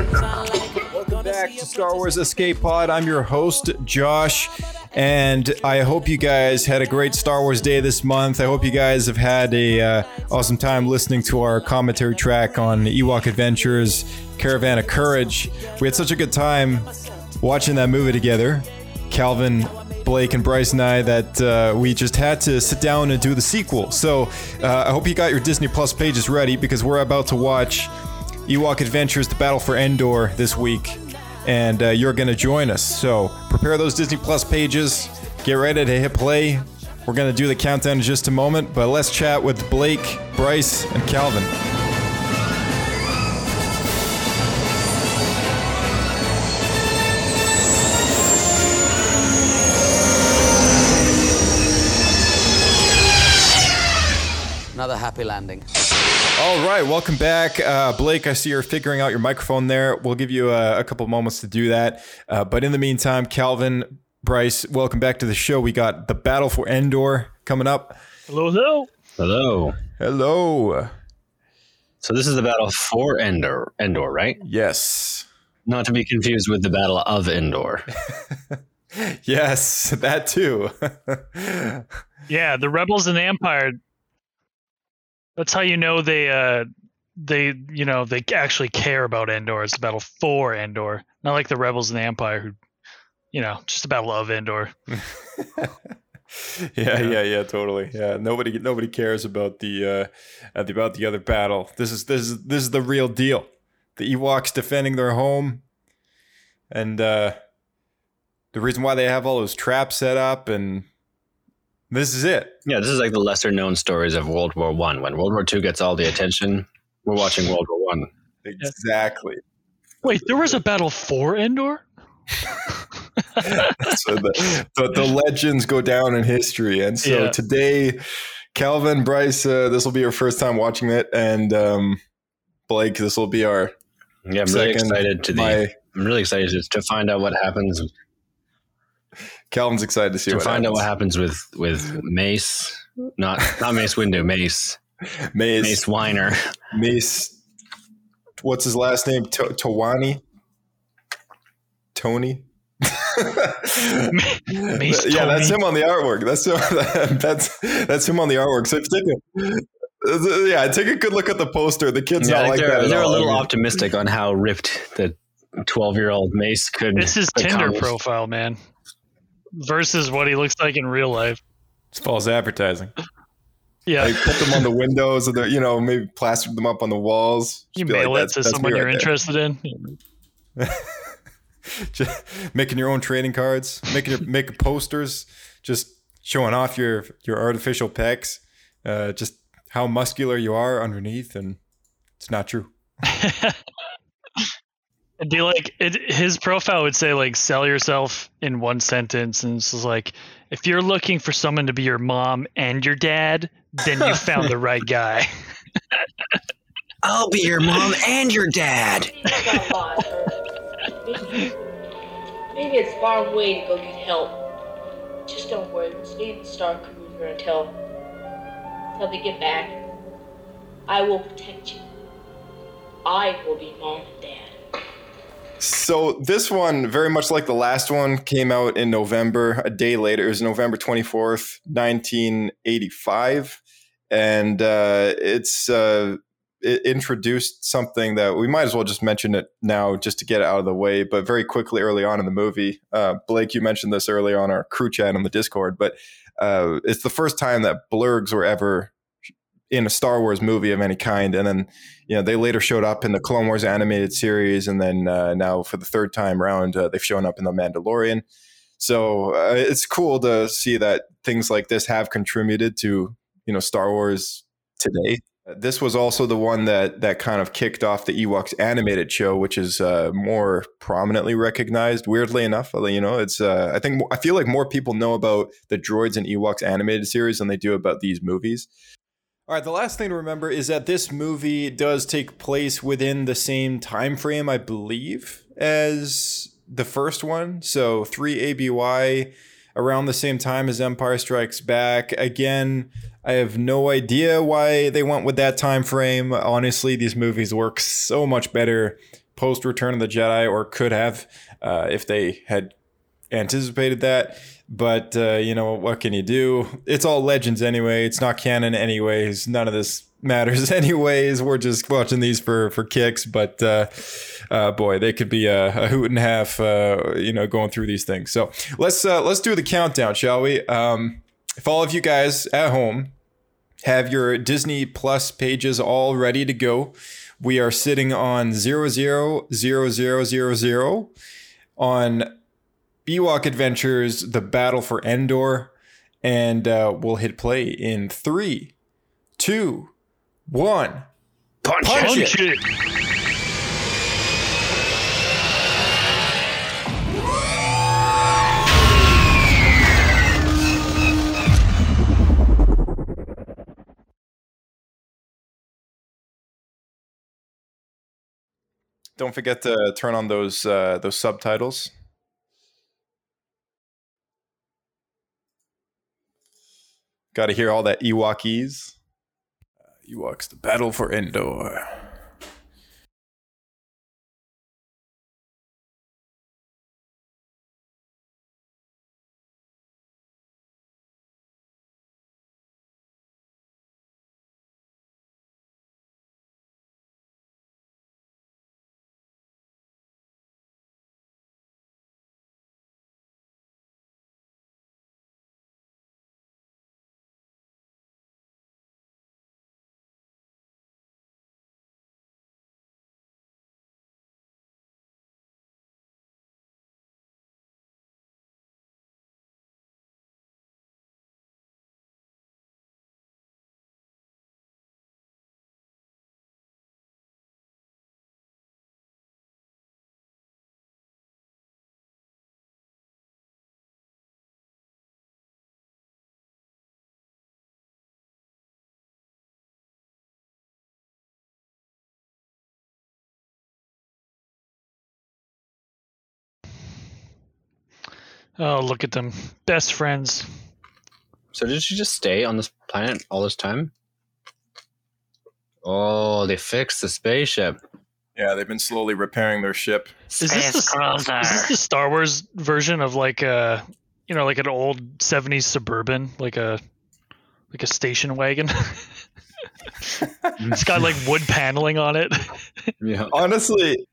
Welcome back to Star Wars Escape Pod. I'm your host, Josh, and I hope you guys had a great Star Wars day this month. I hope you guys have had a uh, awesome time listening to our commentary track on Ewok Adventures, Caravan of Courage. We had such a good time watching that movie together. Calvin, Blake, and Bryce and I that uh, we just had to sit down and do the sequel. So uh, I hope you got your Disney Plus pages ready because we're about to watch Ewok Adventures: The Battle for Endor this week, and uh, you're going to join us. So prepare those Disney Plus pages. Get ready to hit play. We're going to do the countdown in just a moment, but let's chat with Blake, Bryce, and Calvin. Another happy landing. All right, welcome back, uh, Blake. I see you're figuring out your microphone there. We'll give you a, a couple moments to do that. Uh, but in the meantime, Calvin, Bryce, welcome back to the show. We got the Battle for Endor coming up. Hello, hello. Hello. Hello. So this is the battle for Endor, Endor, right? Yes. Not to be confused with the battle of Endor. Yes, that too. Yeah, the rebels and the empire. That's how you know they uh they you know they actually care about Endor. It's a battle for Endor, not like the rebels and the empire who, you know, just a battle of Endor. yeah, yeah, yeah, totally. Yeah, nobody, nobody cares about the uh, about the other battle. This is this is this is the real deal. The Ewoks defending their home, and uh, the reason why they have all those traps set up, and this is it. yeah, this is like the lesser known stories of World War One. When World War Two gets all the attention, we're watching World War One. Exactly. Wait, there was a battle for Endor. so the, the the legends go down in history, and so Yeah. today, Calvin, Bryce, uh, this will be your first time watching it, and um, Blake, this will be our Yeah, I'm really excited to the. my I'm really excited to, to find out what happens. Calvin's excited to see To what find out what happens. happens with with Mace, not not Mace Windu, Mace Mace, Mace Weiner. Mace, what's his last name? To- Towani, Tony. Mace yeah, that's him on the artwork. That's that's that's him on the artwork. So take a yeah, take a good look at the poster. The kid's Yeah, not like they're, that. they're a little optimistic on how ripped the 12 year old Mace could. It's his Tinder become. profile, man. Versus what he looks like in real life. It's false advertising. Yeah, Like put them on the windows, or the you know maybe plastered them up on the walls. you Just be like, mail it to someone you're right there." interested in. Making your own trading cards, making your making posters, just showing off your your artificial pecs, uh, just how muscular you are underneath, and it's not true. It'd be like it, his profile would say like sell yourself in one sentence, and it's just like if you're looking for someone to be your mom and your dad, then you found the right guy. I'll be your mom and your dad. That's not a lot. Maybe, maybe it's far away to go get help. Just don't worry. We'll stay in the Star Cruiser until until they get back. I will protect you. I will be mom and dad. So this one, very much like the last one, came out in November. A day later, it was November twenty fourth, nineteen eighty five, and uh, it's uh, it introduced something that we might as well just mention it now, just to get it out of the way. But very quickly, early on in the movie, uh, Blake, you mentioned this earlier on our crew chat on the Discord, but uh, it's the first time that blurgs were ever in a Star Wars movie of any kind, and then you know they later showed up in the Clone Wars animated series, and then uh, now for the third time round, uh, they've shown up in the Mandalorian. So uh, it's cool to see that things like this have contributed to you know Star Wars today. This was also the one that that kind of kicked off the Ewoks animated show, which is uh, more prominently recognized. Weirdly enough, you know, it's uh, I think I feel like more people know about the droids and Ewoks animated series than they do about these movies. All right, the last thing to remember is that this movie does take place within the same time frame, I believe, as the first one. So 3 ABY around the same time as Empire Strikes Back. Again, I have no idea why they went with that time frame. Honestly, these movies work so much better post Return of the Jedi, or could have uh, if they had anticipated that. But uh, you know what can you do? It's all legends anyway. It's not canon anyways. None of this matters anyways. We're just watching these for for kicks. But uh, uh, boy, they could be a, a hoot and a half. Uh, you know, going through these things. So let's uh, let's do the countdown, shall we? Um, if all of you guys at home have your Disney Plus pages all ready to go, we are sitting on zero zero zero zero zero zero on Ewok Adventures: The Battle for Endor, and uh, we'll hit play in three, two, one. Punch, Punch Punch it. it. Don't forget to turn on those uh, those subtitles. Got to hear all that Ewokese. Uh, Ewoks, the battle for Endor. Oh, look at them, best friends. So did she just stay on this planet all this time? Oh, they fixed the spaceship. Yeah, they've been slowly repairing their ship. Is this, the, is this the Star Wars version of like a, you know, like an old '70s suburban, like a, like a station wagon? it's got like wood paneling on it. Yeah. honestly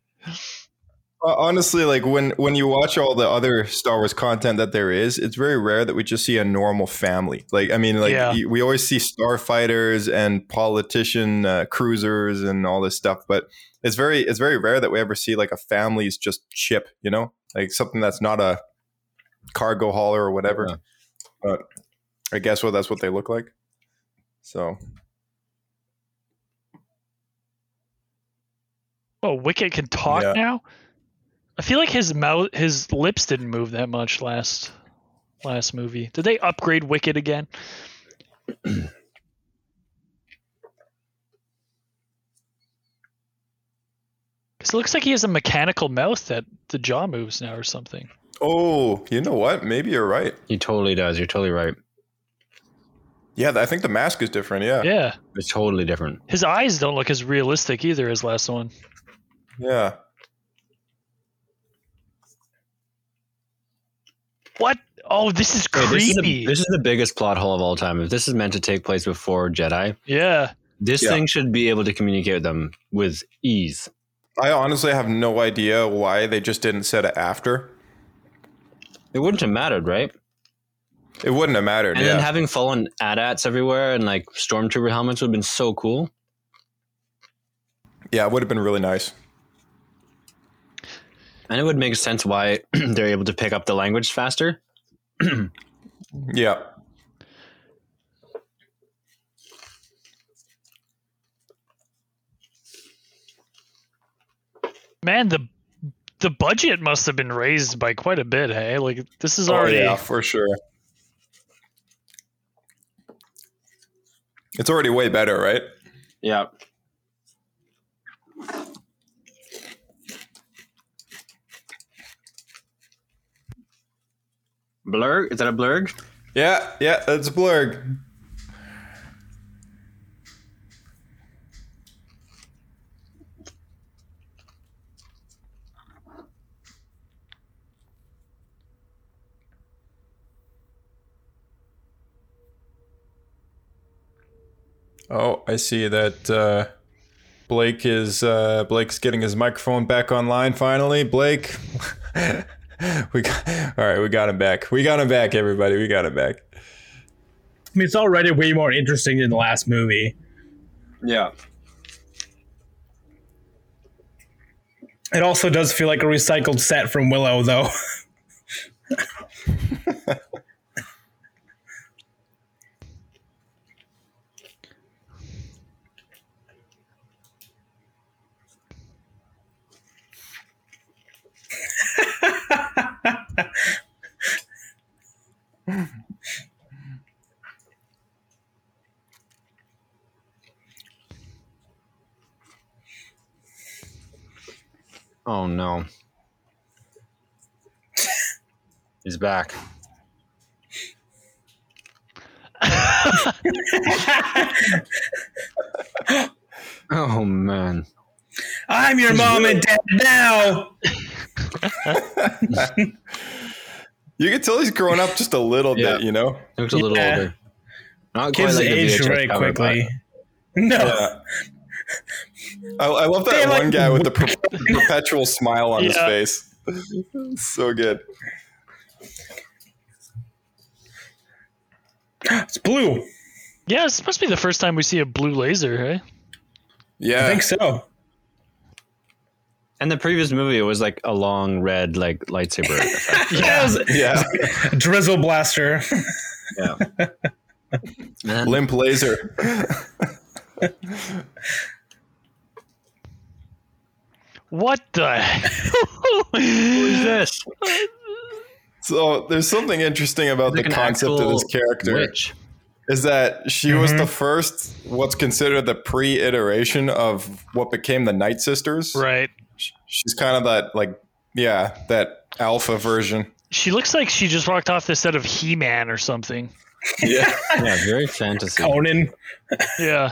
honestly like when when you watch all the other star wars content that there is it's very rare that we just see a normal family like i mean like Yeah. we always see starfighters and politician uh, cruisers and all this stuff but it's very it's very rare that we ever see like a family's just ship you know like something that's not a cargo hauler or whatever Yeah. but i guess well that's what they look like so Oh, Wicket can talk Yeah. now. I feel like his mouth, his lips didn't move that much last last movie. Did they upgrade Wicket again? Because it looks like he has a mechanical mouth that the jaw moves now or something. oh you know what maybe you're right He totally does. You're totally right. yeah i think the mask is different yeah Yeah, It's totally different. his eyes don't look as realistic either as last one. yeah What? Oh, this is Wait, this, is the, creepy. this is the biggest plot hole of all time. If this is meant to take place before Jedi, yeah. this Yeah. thing should be able to communicate with them with ease. I honestly have no idea why they just didn't set it after. It wouldn't have mattered, right? It wouldn't have mattered. And yeah. then having fallen AT-ATs everywhere and like stormtrooper helmets would have been so cool. yeah, it would have been really nice and it would make sense why they're able to pick up the language faster. yeah. Man, the the budget must have been raised by quite a bit, hey? Like this is oh, already oh, yeah, for sure. It's already way better, right? Yeah. Blurg? Is that a blurg? Yeah, yeah, that's a Blurg. Oh, I see that uh, Blake is uh, Blake's getting his microphone back online finally. Blake, we got all right. We got him back. We got him back, everybody. We got him back. I mean, it's already way more interesting than the last movie. Yeah. It also does feel like a recycled set from Willow, though. Oh no. He's back. oh man. I'm your mom and dad now. You can tell he's growing up just a little Yeah. bit, you know. He looks a little Yeah. older. Not Kids quite like the age VHS very cover, quickly. No. Yeah. I, I love that They one like- guy with the per- perpetual smile on his face. so good. It's blue. Yeah, this must be the first time we see a blue laser, hey? Yeah. I think so. And the previous movie it was like a long red like lightsaber effect. Yeah. Yeah. drizzle blaster. yeah. Limp laser. What the? Who's this? So there's something interesting about Like the concept of this character Witch. is that she was Mm-hmm. the first what's considered the pre-iteration of what became the Night Sisters. right. She's kind of that like yeah, that alpha version. She looks like she just walked off the set of He Man or something. Yeah. Yeah, very fantasy. Conan. Yeah.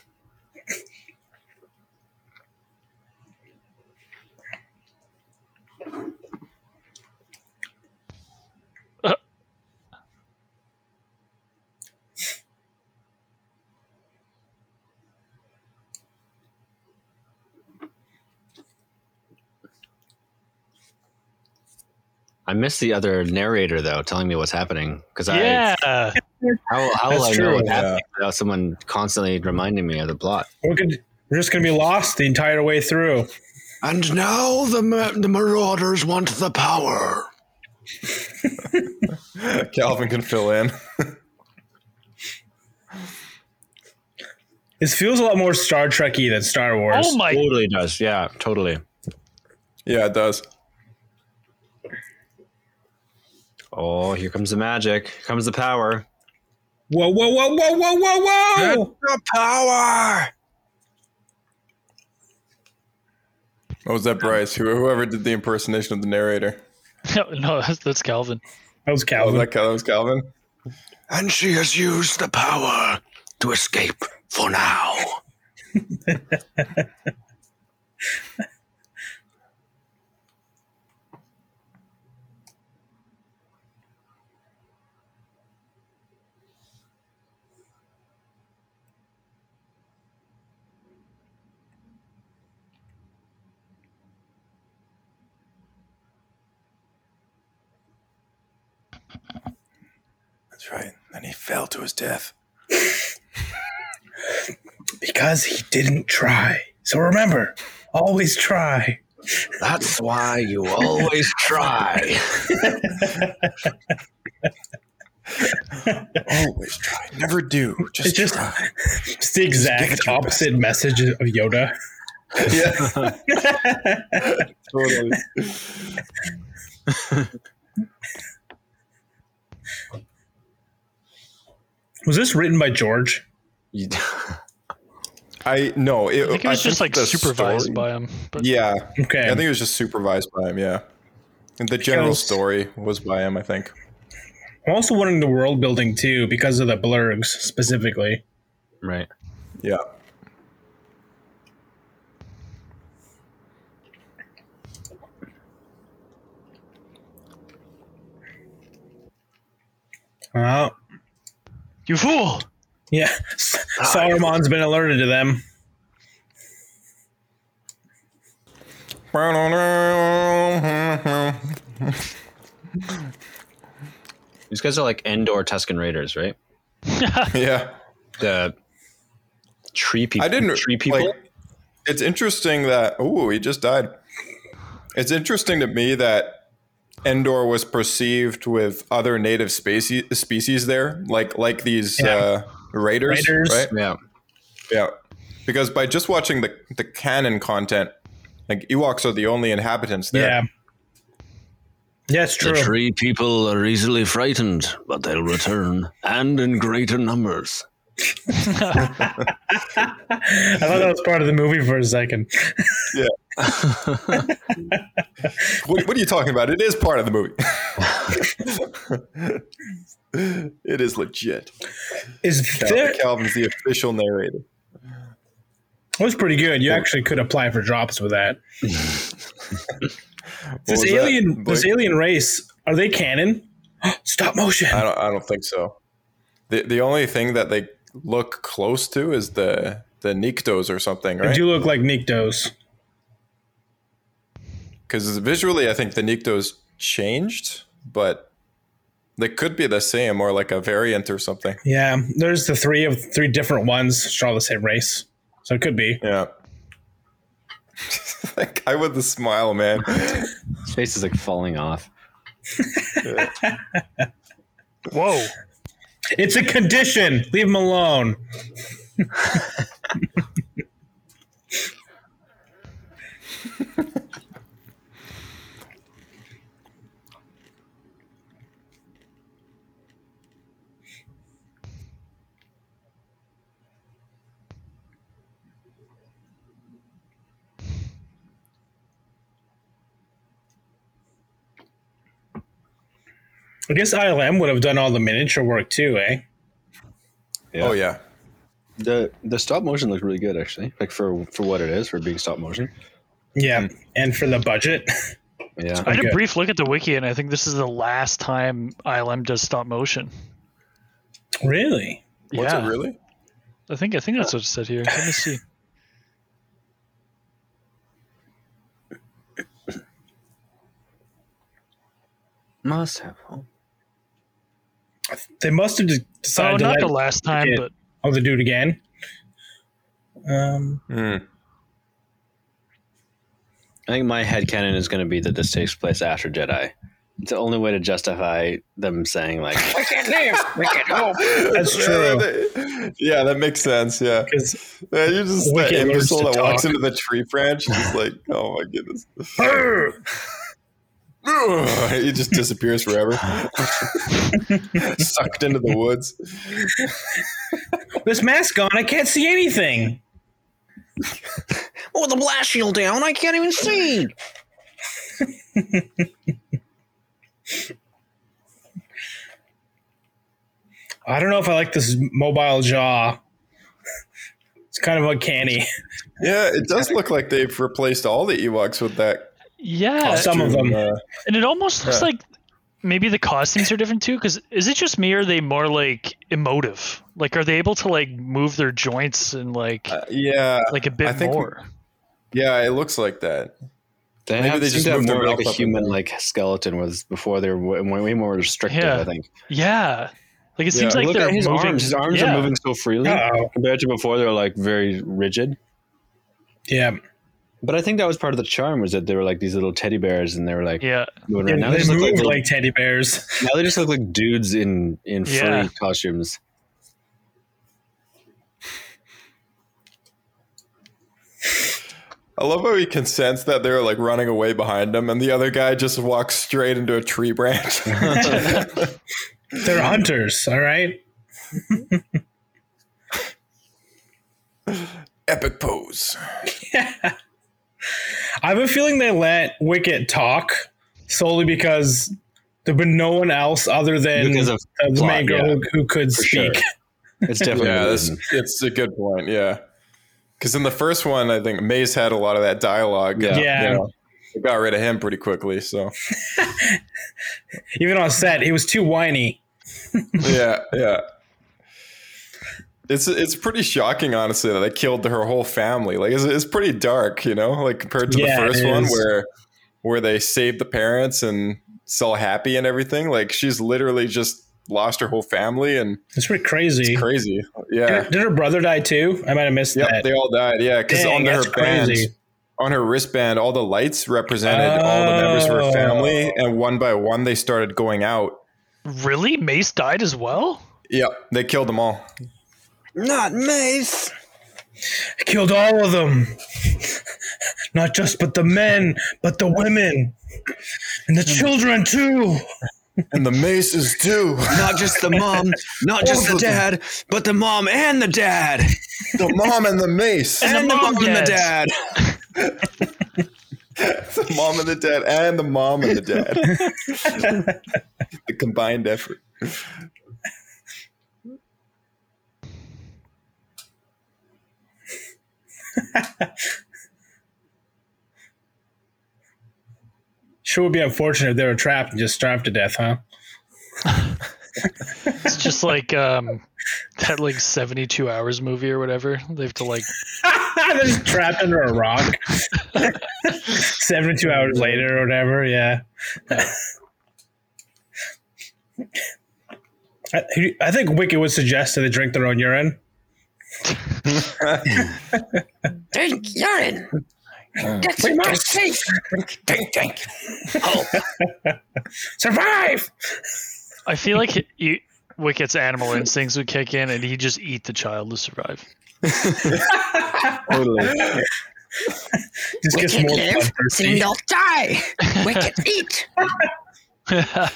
I miss the other narrator though, telling me what's happening. Because Yeah. I how, how will That's I know what's yeah. happening without someone constantly reminding me of the plot? We're, gonna, we're just going to be lost the entire way through. And now the, ma- the Marauders want the power. Calvin can fill in. This feels a lot more Star Trekky than Star Wars. Oh my Totally does. Yeah, totally. Yeah, it does. Oh, here comes the magic. Here comes the power. Whoa, whoa, whoa, whoa, whoa, whoa, whoa! The power. What was that, Bryce? Who- Whoever did the impersonation of the narrator. no, that's, that's Calvin. That was Oh, Calvin. that, that was Calvin. And she has used the power to escape for now. right. And he fell to his death. because he didn't try. So remember, always try. That's why you always try. Always try. Never do. Just, It's just, try. it's the exact opposite message of Yoda. Yeah. totally. Was this written by George? I no. It, I think it was just like supervised story- by him. But Yeah. Okay. I think it was just supervised by him. Yeah. And the general Because- story was by him. I think. I'm also wondering the world building too, because of the blurgs specifically. right. Yeah. Oh, you fool! yeah. Ah. Saruman's been alerted to them. These guys are like Endor Tusken Raiders, right? yeah. The tree people. I didn't tree people. Like, it's interesting that oh, he just died. It's interesting to me that Endor was perceived with other native species species there, like like these Yeah. uh, raiders, Raiders. right? yeah. Yeah, because by just watching the the canon content, like Ewoks are the only inhabitants there. Yeah. Yeah, it's true. The tree people are easily frightened, but they'll return, and in greater numbers. I thought that was part of the movie for a second. What, what are you talking about? It is part of the movie. it is legit. Is there? Calvin's the official narrator. It was pretty good. You actually could apply for drops with that. this was that, alien, this alien race, are they canon? Stop motion. I don't. I don't think so. the The only thing that they look close to is the the Niktos or something, They do look like Niktos. Because visually, I think the Niktos changed, but they could be the same or like a variant or something. Yeah, there's the three of three different ones, which are all the same race. So it could be. Yeah. that guy with the smile, man. His face is like falling off. Whoa! It's a condition. Leave him alone. I guess ILM would have done all the miniature work too, eh? Yeah. Oh yeah. The the stop motion looks really good actually. Like for for what it is for being stop motion. Yeah, and for the budget, Yeah. I had Okay. a brief look at the wiki, and I think this is the last time ILM does stop motion. really. What's yeah, it really? I think I think that's what it said here. Let me see. Must have. They must have de- Oh, decided to not let the last time, it- but oh, they do it again. Um, Hmm. I think my head headcanon is going to be that this takes place after Jedi. It's the only way to justify them saying like, "We can't leave, we can't go." That's Yeah, true. Yeah, that makes sense. Yeah. because Yeah, you're just that Wicket imbecile to that walks into the tree branch. Just like, oh my goodness. He just disappears forever. Sucked into the woods. this mask on, I can't see anything. Oh, the blast shield down. I can't even see. I don't know if I like this mobile jaw. It's kind of uncanny. Yeah, it does look like they've replaced all the Ewoks with that. Yeah, Some of them. Uh, and it almost looks Yeah. like maybe the costumes are different too. Because is it just me, or are they more like emotive? Like, are they able to like move their joints and like uh, yeah, like a bit think- more? yeah, it looks like that. They Maybe have, they just have more like a human like skeleton was before they were way, way more restricted. Yeah. I think. Yeah, like it seems Yeah. like Look they're at his moving. arms. His arms yeah. are moving so freely Uh-oh. compared to before. They're like very rigid. Yeah. But I think that was part of the charm was that they were like these little teddy bears and they were like Yeah. moving They. Now they they, just look move like, like, teddy bears. now they just look like dudes in in furry Yeah. costumes. I love how he can sense that they're like running away behind him, and the other guy just walks straight into a tree branch. They're hunters, all right? Epic pose. I have a feeling they let Wicket talk solely because there been no one else other than Because of the plot, main girl yeah. who, who could For sure. speak. It's definitely Yeah, the that's, reason. it's a good point. Yeah, because in the first one, I think Mace had a lot of that dialogue. and, Yeah. you know, they got rid of him pretty quickly. So Even on set, he was too whiny. yeah, yeah. It's it's pretty shocking, honestly, that they killed her whole family. Like, it's, it's pretty dark, you know, like compared to Yeah, the first one is. where where they saved the parents and still happy and everything. Like, she's literally just lost her whole family, and It's pretty crazy. it's crazy. Yeah, Did, did her brother die too? I might have missed Yep, that. they all died. Yeah, because on her band, crazy. on her wristband, all the lights represented all the members of her family, oh. and one by one they started going out. Really? Mace died as well? Yep, they killed them all. Not Mace. I killed all of them. Not just but the men, but the women. And the children too. And the maces too. Not just the mom, not just the dad, but the mom and the dad. the mom and the mace. And, the mom and the dad. the mom and the dad, and the mom and the dad. the combined effort. Sure would be unfortunate if they were trapped and just starved to death, huh? It's just like um that like 72 hours movie or whatever. They have to like They're just trapped under a rock. 72 hours later or whatever, yeah. I, I think Wicket would suggest that they drink their own urine. Drink urine. Mm. Get some more sleep. Oh. Survive! I feel like you, Wicket's animal instincts would kick in and he'd just eat the child to survive. Totally. Just gets Wicket more live, bloodthirsty. single die. Wicket eat.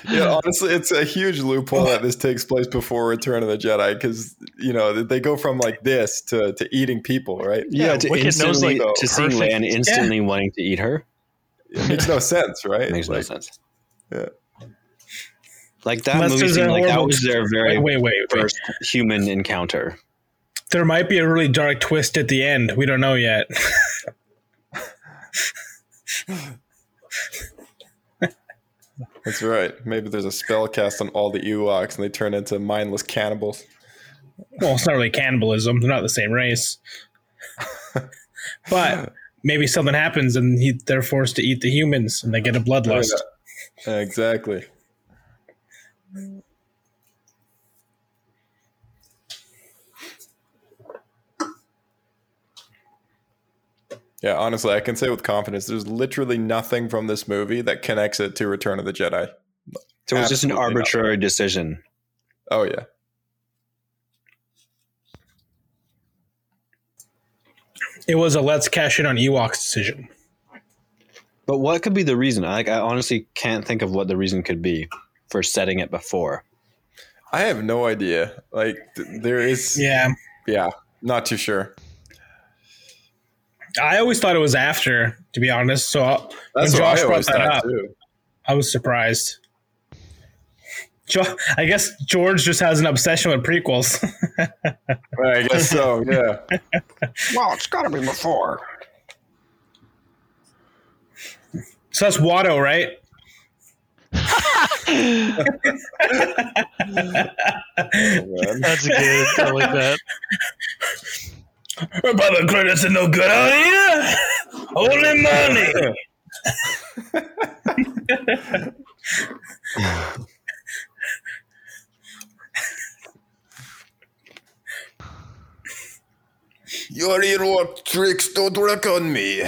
Yeah, honestly, it's a huge loophole that this takes place before Return of the Jedi because you know they go from like this to, to eating people, right? Yeah, to Wicket knows, instantly like, to seeing perfect- Leia and instantly wanting to eat her It makes no sense, right? it makes no sense. Yeah. Like that Unless movie seemed like that was their very Wait, wait, wait, wait. first human encounter. There might be a really dark twist at the end. We don't know yet. That's right. Maybe there's a spell cast on all the Ewoks and they turn into mindless cannibals. well, it's not really cannibalism. They're not the same race. but maybe something happens and he, they're forced to eat the humans and they get a bloodlust. Exactly. Yeah, honestly, I can say with confidence there's literally nothing from this movie that connects it to Return of the Jedi. So it was just an Absolutely not. arbitrary decision. Oh, yeah. It was a let's cash in on Ewoks decision. But what could be the reason? Like I honestly can't think of what the reason could be for setting it before. I have no idea. Like, th- there is. Yeah. Yeah, not too sure. I always thought it was after, to be honest. So uh, when That's what Josh I brought that up, too. I was surprised. Jo- I guess George just has an obsession with prequels. I guess so, yeah. Well, it's gotta be before. so that's Watto, right? man. That's good. I like that. Brother credits are no good out here. Holy money. Your earwork tricks don't work on me.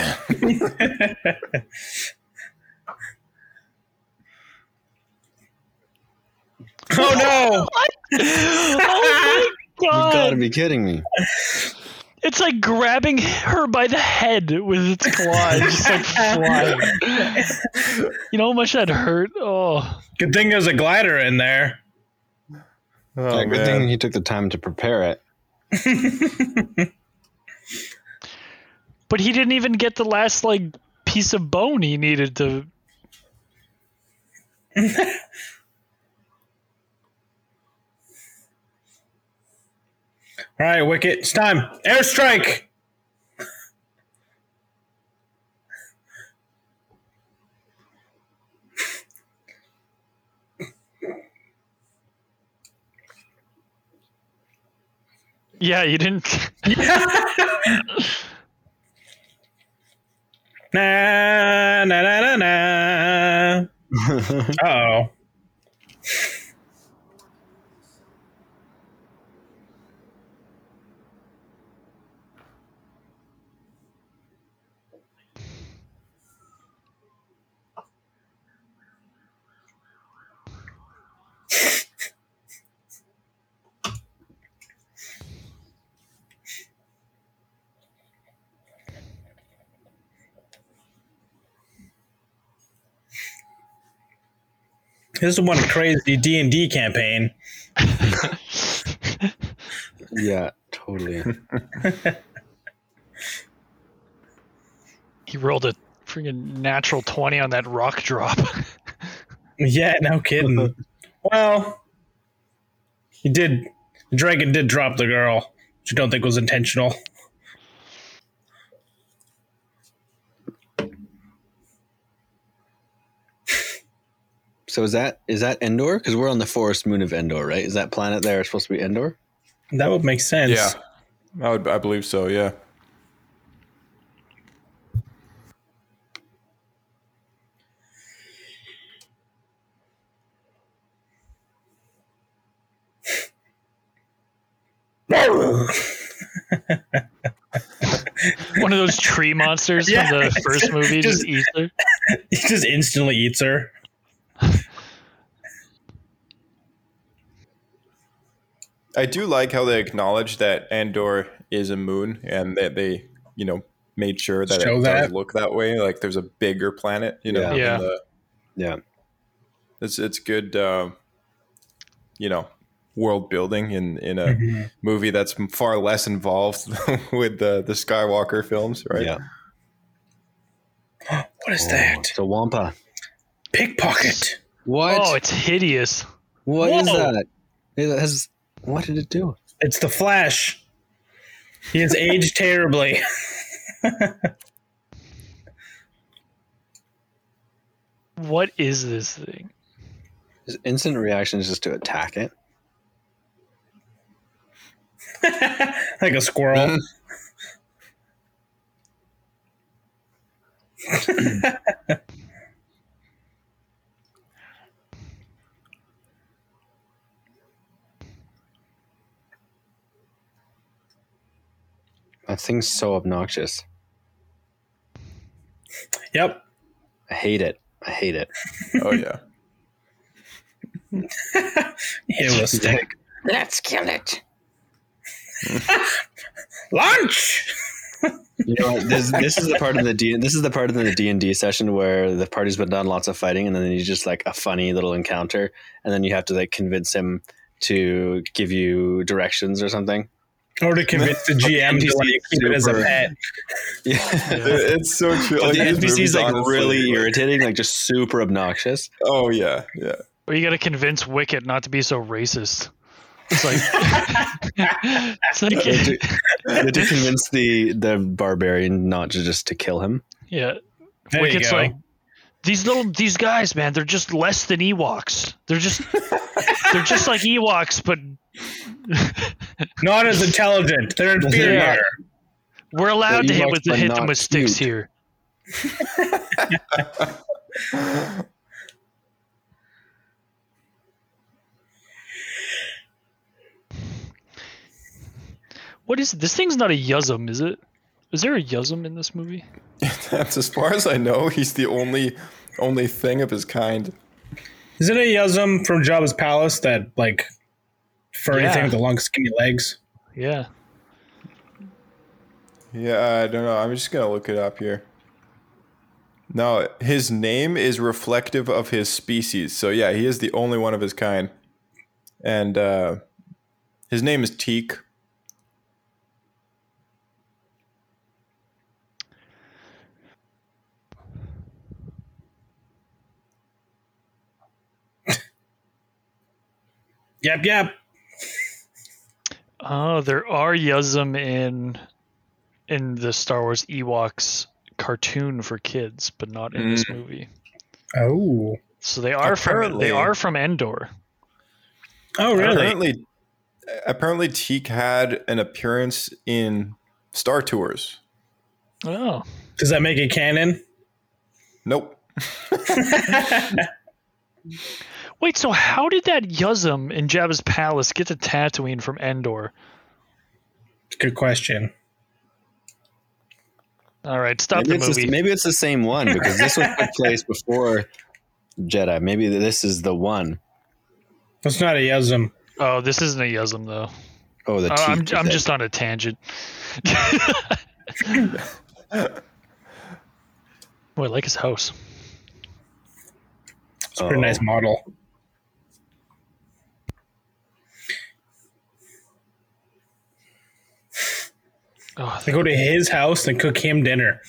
Oh no! oh my god! You gotta be kidding me. It's like grabbing her by the head with its claws, just like flying. You know how much that hurt? Oh, Good thing there's a glider in there. Oh, Yeah, good thing he took the time to prepare it. but he didn't even get the last like piece of bone he needed to. All right, Wicket, it's time. Airstrike! Yeah, you didn't. Na na na na na. Oh. This is one crazy D and D campaign. Yeah, totally. He rolled a freaking natural twenty on that rock drop. Yeah, no kidding. well, he did. The dragon did drop the girl, which I don't think was intentional. So is that is that Endor? Because we're on the forest moon of Endor, right? Is that planet there supposed to be Endor? That would make sense. Yeah, I would. I believe so. Yeah. One of those tree monsters Yeah, from the first movie just, just- eats her. he just instantly eats her. I do like how they acknowledge that Endor is a moon, and that they, you know, made sure that Show it that. does look that way. Like there's a bigger planet, you know. Yeah. Yeah. the- Yeah. it's it's good, uh, you know, world building in in a Mm-hmm. movie that's far less involved with the the Skywalker films, right? Yeah. What is Oh, that? it's a Wampa. Pickpocket. What? Oh, it's hideous. What is Whoa. that? It has. What did it do? It's the Flash. He has aged terribly. What is this thing? His instant reaction is just to attack it. like a squirrel. That thing's so obnoxious. Yep. I hate it. I hate it. Oh yeah. It was stick. Let's kill it. Lunch. You know, this this is the part of the D, this is the part of the D and D session where the party's been done lots of fighting, and then you just like a funny little encounter, and then you have to like convince him to give you directions or something. Or to convince the GM to like keep it as a pet. Yeah, it's so true. But the this NPC's like honestly, really like- irritating, like just super obnoxious. Oh yeah, yeah. Or you got to convince Wicket not to be so racist. It's like, it's like, You have to, you have to convince the the barbarian not to just to kill him. yeah. There you Wicket's go. like, these little these guys, man, they're just less than Ewoks. They're just they're just like Ewoks, but Not as intelligent. They're inferior. Yeah. we're allowed to hit with but hit them not with sticks cute. here. What is this thing's not a Yuzzum, is it? Is there a Yuzzum in this movie? That's as far as I know. He's the only only thing of his kind. Is it a Yuzzum from Jabba's palace that like furry Yeah. thing with the long skinny legs? Yeah. Yeah, I don't know. I'm just gonna look it up here. No, his name is reflective of his species. So yeah, he is the only one of his kind, and uh, his name is Teek. Yep, yep. Oh, there are Yuzzum in in the Star Wars Ewoks cartoon for kids, but not in this hmm. movie. Oh. So they are from they are from Endor. Oh, really? Apparently, apparently Teek had an appearance in Star Tours. Oh. Does that make it canon? Nope. Wait, so how did that Yuzzum in Jabba's palace get to Tatooine from Endor? Good question. All right, stop maybe, the it's movie. the, maybe it's the same one because this was took place before Jedi. Maybe this is the one. That's not a Yuzzum. Oh, this isn't a Yuzzum though. Oh, the Oh, I'm, I'm just on a tangent. Boy, I like his house. It's a pretty Oh. nice model. Oh, They go to his house and cook him dinner.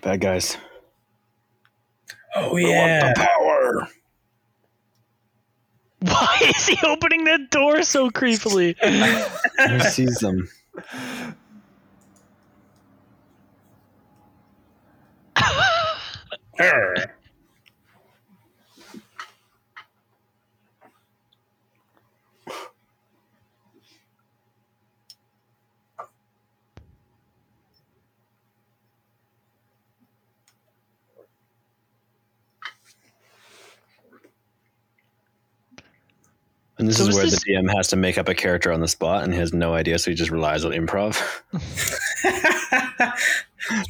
bad guys. Oh yeah. Power. why is he opening that door so creepily? Who sees them? Arr. And this So is is where this- the DM has to make up a character on the spot and he has no idea, so he just relies on improv.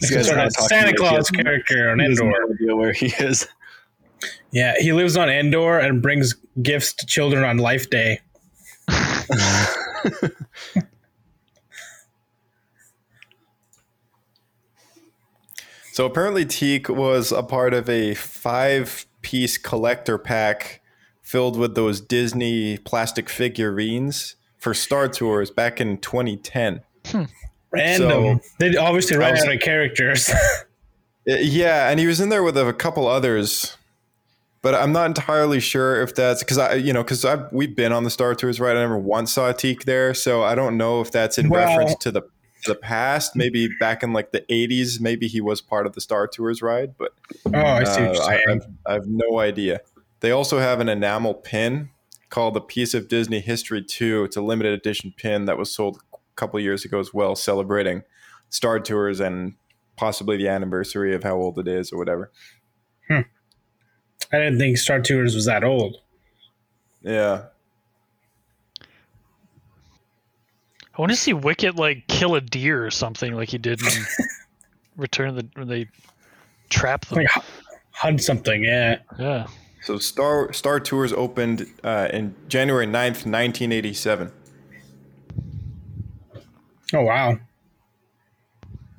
This guy's Sort not of talking Santa Claus character on Endor. no where he is. Yeah, he lives on Endor and brings gifts to children on Life Day. So apparently, Teak was a part of a five-piece collector pack filled with those Disney plastic figurines for Star Tours back in 2010. Random. So- they obviously ran I was- out of characters. Uh, Yeah, and he was in there with a couple others, but I'm not entirely sure if that's because I, you know, because I we've been on the Star Tours, right? I never once saw Teak there, so I don't know if that's in Well- reference to the the past. Maybe back in like the 80s, maybe he was part of the Star Tours ride, but oh, I see what uh, you're I, saying. I've, I have no idea. They also have an enamel pin called the Piece of Disney History 2. It's a limited edition pin that was sold a couple years ago as well, celebrating Star Tours and possibly the anniversary of how old it is or whatever. Hmm. I didn't think Star Tours was that old. Yeah. I want to see Wicket like kill a deer or something like he did in Return of the when they trap them. Like hunt something, yeah. Yeah. So Star Star Tours opened uh, in January 9th, 1987. Oh wow.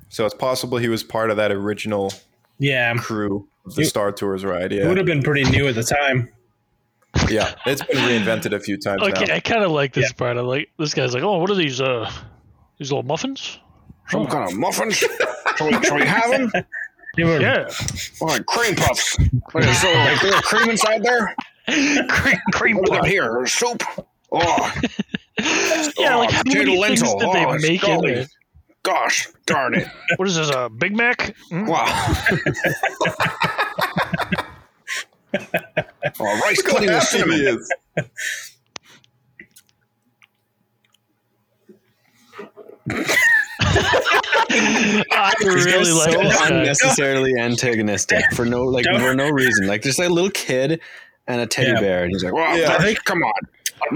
So it's possible he was part of that original Yeah. crew of the You- Star Tours ride. Yeah. It would have been pretty new at the time. yeah. It's been reinvented a few times Okay, now. I kind of like this Yeah. part. I like this guy's like, oh, what are these? Uh, these little muffins? Some kind of muffins? Shall we, shall we have them? They were Yeah, Like cream puffs. What is so like little cream inside there? cream, cream What is puff. it here? Soup? Oh, Yeah, oh, like how many lentil. things did oh, they it's make in golly. there? Gosh, darn it. What is this? A Big Mac? Mm? Wow. oh, rice Look how pudding with cinnamon. is. I These really guys like so this unnecessarily antagonistic for no like Don't- for no reason. Like just a little kid and a teddy Yeah. bear, and he's like, Well, Yeah. I think, come on.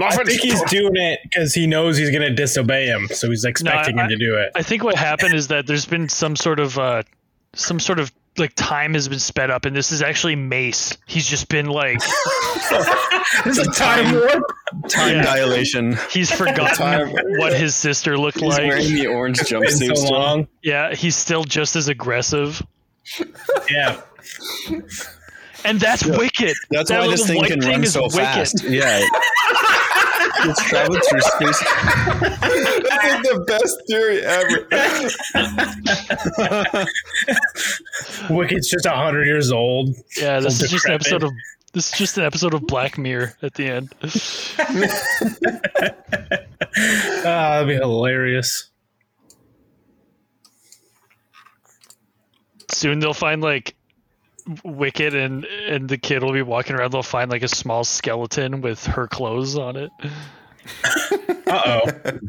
I think he's doing it because he knows he's going to disobey him, so he's expecting I- him to do it. I think what happened is that there's been some sort of uh, some sort of like time has been sped up, and this is actually Mace. He's just been like This is a time warp. Time Yeah. dilation. he's forgotten Time- what his sister looked He's like. wearing the orange jumpsuit. so long. Yeah, he's still just as aggressive, Yeah. and that's wicked. That's that why this little thing white thing run is so wicked. fast. Yeah. it's traveled through space. That's like the best theory ever. Wicket's just 100 years old. Yeah, this is just an episode of this is just an episode of Black Mirror at the end. Ah, that'd be hilarious. Soon they'll find like Wicket and and the kid will be walking around. They'll find like a small skeleton with her clothes on it. Uh oh.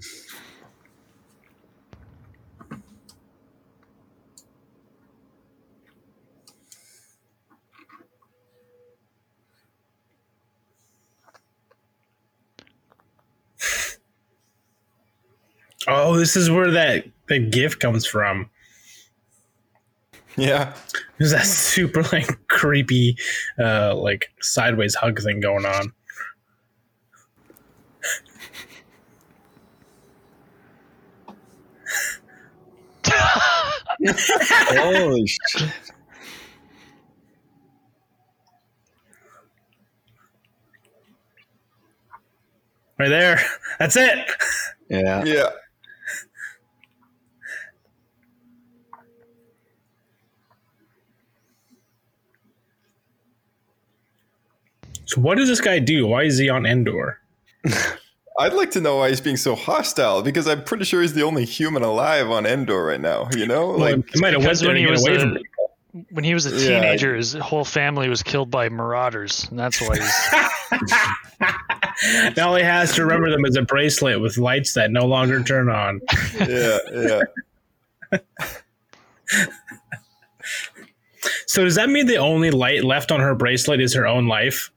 Oh, this is where that the gif comes from. Yeah. There's that super like creepy, uh, like sideways hug thing going on. Holy shit. Right there. That's it. Yeah. Yeah. So what does this guy do? Why is he on Endor? I'd like to know why he's being so hostile because I'm pretty sure he's the only human alive on Endor right now. You know, Well, like he might have went Because when he was a, when he was a Yeah. teenager, his whole family was killed by marauders, and that's why he's Now he has to remember them as a bracelet with lights that no longer turn on. yeah, yeah. So does that mean the only light left on her bracelet is her own life?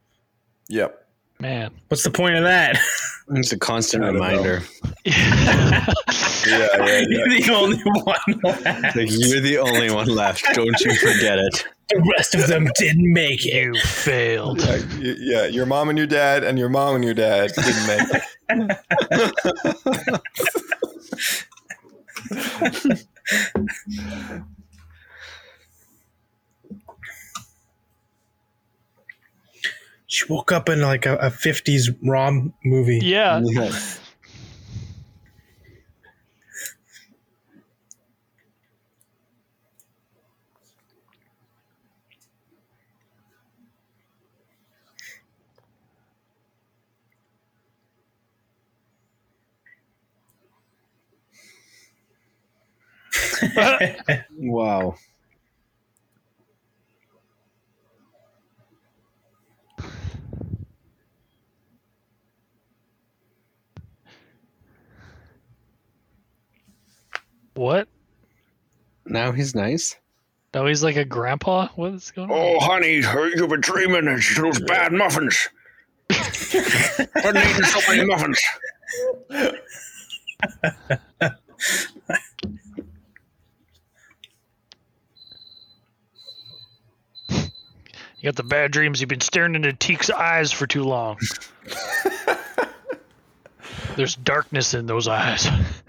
Yep. man. What's the point of that? It's a constant I don't know. reminder. Yeah, yeah, yeah. You're the only one left. Like you're the only one left. Don't you forget it. The rest of them didn't make it. You failed. Yeah, y- yeah, your mom and your dad, and your mom and your dad didn't make it. She woke up in like a, a 50s rom movie. Yeah, Wow. What? Now he's nice. Now he's like a grandpa. What's going on? Oh, honey, you've been dreaming of those bad muffins. Been eating so many muffins. You got the bad dreams. You've been staring into Teek's eyes for too long. There's darkness in those eyes.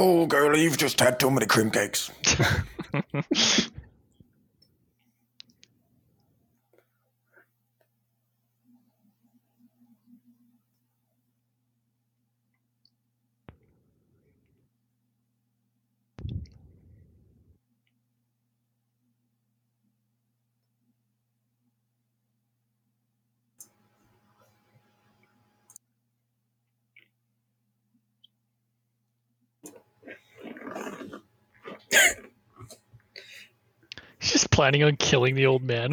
Oh, girl, you've just had too many cream cakes. He's just planning on killing the old man.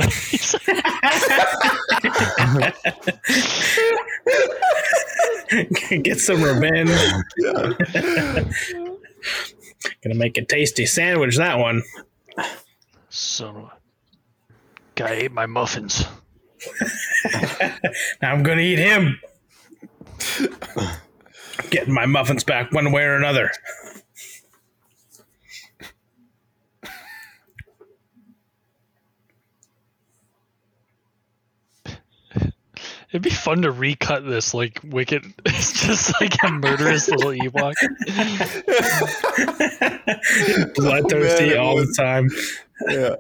Get some revenge. Gonna make a tasty sandwich, that one. Son of a guy ate my muffins. now I'm gonna eat him. Getting my muffins back one way or another. It'd be fun to recut this like Wicket. It's just like a murderous little Ewok. Bloodthirsty oh, Man, it all was- the time. Yeah.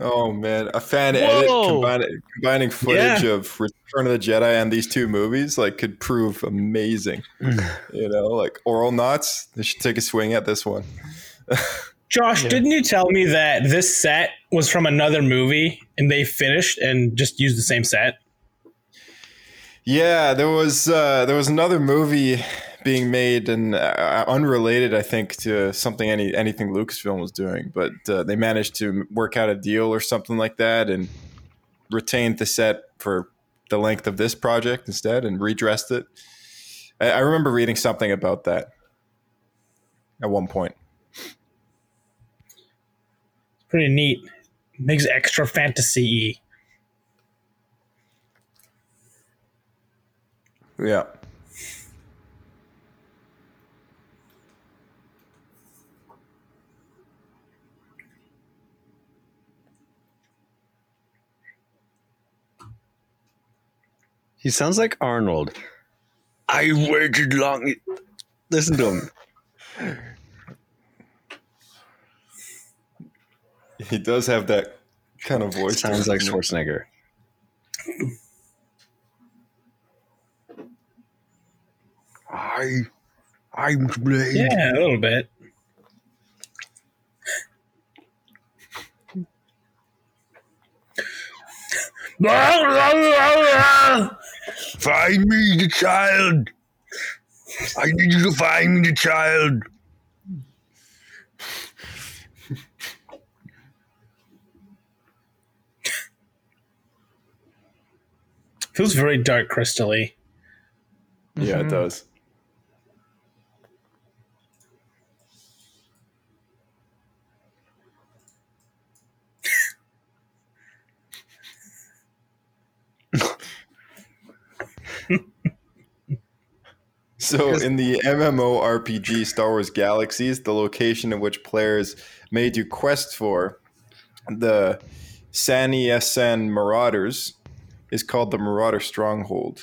oh man, a fan edit combining, combining footage of Return of the Jedi and these two movies like could prove amazing. Mm. you know, like oral knots. They should take a swing at this one. Josh, didn't you tell me that this set was from another movie and they finished and just used the same set? Yeah, there was uh, there was another movie being made and uh, unrelated, I think, to something any anything Lucasfilm was doing, but uh, they managed to work out a deal or something like that and retained the set for the length of this project instead and redressed it. I, I remember reading something about that at one point. Pretty neat. Makes extra fantasy Yeah. He sounds like Arnold. I waited long. Listen to him. He does have that kind of voice. Sounds like Schwarzenegger. I, I'm Blade. Yeah, a little bit. Find me the child. I need you to find me the child. Feels very dark crystally. Yeah, it mhm. does. So, in the MMORPG Star Wars Galaxies, the location in which players may do quests for the Sanyassan Marauders is called the Marauder Stronghold.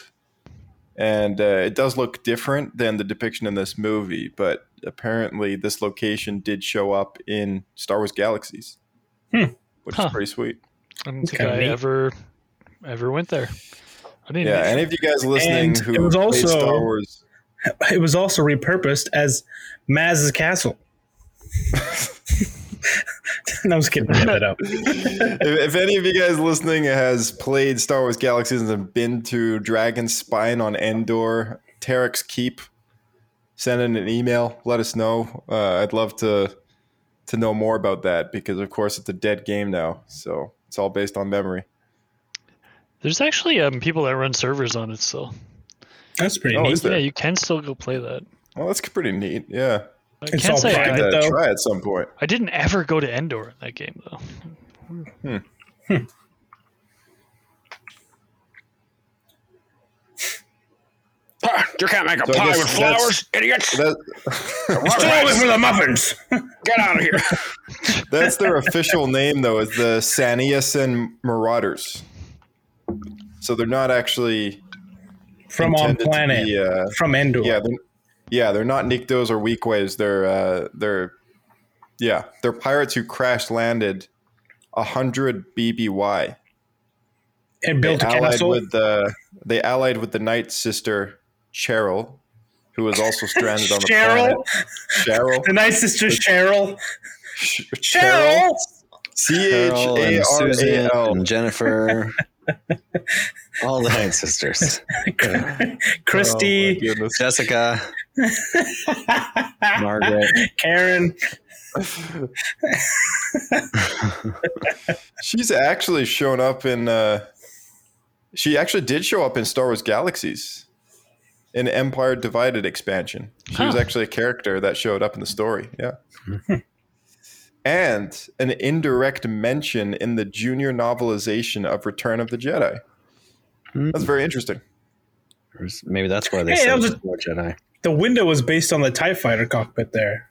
And uh, it does look different than the depiction in this movie, but apparently this location did show up in Star Wars Galaxies, Hmm. which Huh. is pretty sweet. I don't think I neat. ever ever went there. I didn't. Yeah, any of you guys listening And who it was played also- Star Wars, It was also repurposed as Maz's castle. no, I was kidding. That up. if, if any of you guys listening has played Star Wars Galaxies and been to Dragon's Spine on Endor, Terak's Keep, send in an email. Let us know. Uh, I'd love to to know more about that because, of course, it's a dead game now. So it's all based on memory. There's actually um, people that run servers on it still. That's pretty Oh, neat. Yeah, you can still go play that. Well, that's pretty neat. Yeah, I It's can't say. I, Gotta though. try at some point. I didn't ever go to Endor in that game though. Ah, You can't make a So pie with flowers, idiots. That, Stay away from the muffins. Get out of here. that's their official name, though, is the Sanyassan Marauders. So they're not actually From on planet. be, uh, from Endor. Yeah, they're, yeah, they're not Niktos or Weequays. They're uh, they're yeah, they're pirates who crash landed a hundred BBY. and built a They allied castle. with the they allied with the Night Sister Cheryl, who was also stranded on the planet. Cheryl, Cheryl, the nice sister Cheryl. Ch- Cheryl. C H Carol and Susan and Jennifer. All the Night Sisters. Christy, Oh. Jessica, Margaret. Karen. She's actually shown up in. Uh, she actually did show up in Star Wars Galaxies, in Empire Divided expansion. She was actually a character that showed up in the story. Yeah. and an indirect mention in the junior novelization of Return of the Jedi. That's very interesting. Maybe that's why they Hey, said that was it was more Jedi. The window was based on the TIE fighter cockpit there.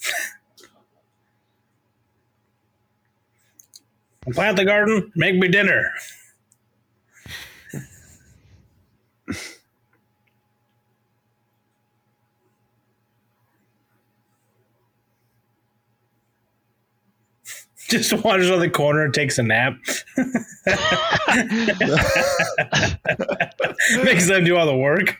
Plant the garden, make me dinner. Just wanders on the corner and takes a nap. Makes them do all the work.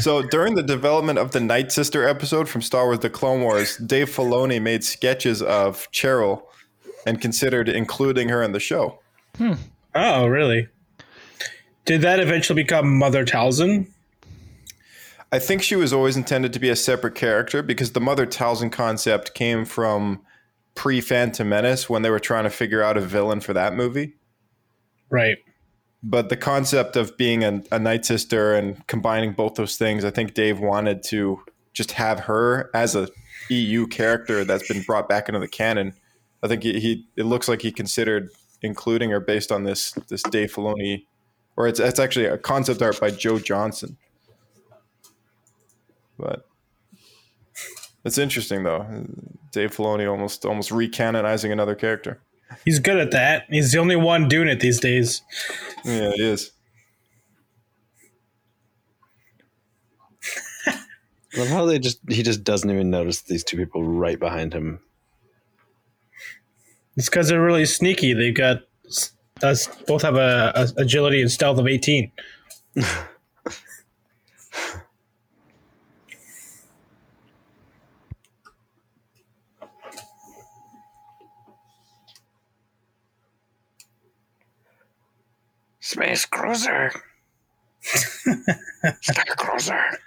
So during the development of the Night Sister episode from Star Wars: The Clone Wars, Dave Filoni made sketches of Cheryl and considered including her in the show. Hmm. Oh, really? Did that eventually become Mother Talzin? I think she was always intended to be a separate character because the Mother Talzin concept came from pre Phantom Menace when they were trying to figure out a villain for that movie. Right. But the concept of being a, a Night Sister and combining both those things, I think Dave wanted to just have her as a EU character that's been brought back into the canon. I think he, he it looks like he considered including her based on this this Dave Filoni, or it's it's actually a concept art by Joe Johnston. But it's interesting though. Dave Filoni almost almost recanonizing another character. He's good at that. He's the only one doing it these days. Yeah, he is. I love how they just he just doesn't even notice these two people right behind him. It's because they're really sneaky. They've got us both have a, a agility and stealth of eighteen. Space Cruiser. Star Cruiser.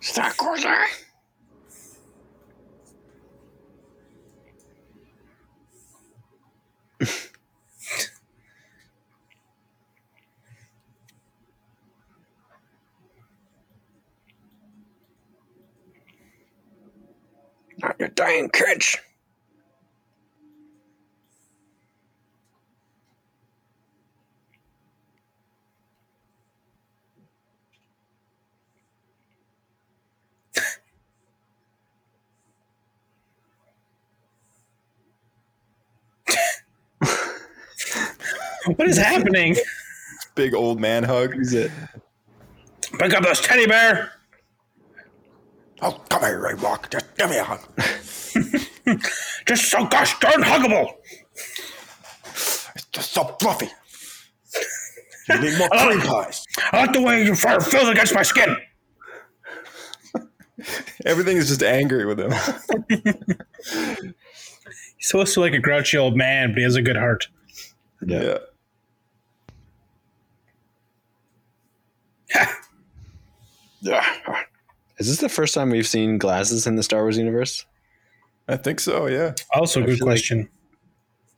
Star Cruiser. Not your dying kids. What is happening? Big old man hug. Is it? Pick up this teddy bear. Oh, come here, Ray Rock. Just give me a hug. Just so gosh darn huggable. It's just so fluffy. You need more cream pies. I like the way your fur feels against my skin. Everything is just angry with him. He's supposed to be like a grouchy old man, but he has a good heart. yeah. Yeah. Is this the first time we've seen glasses in the Star Wars universe? I think so, yeah. Also, good feel like- question.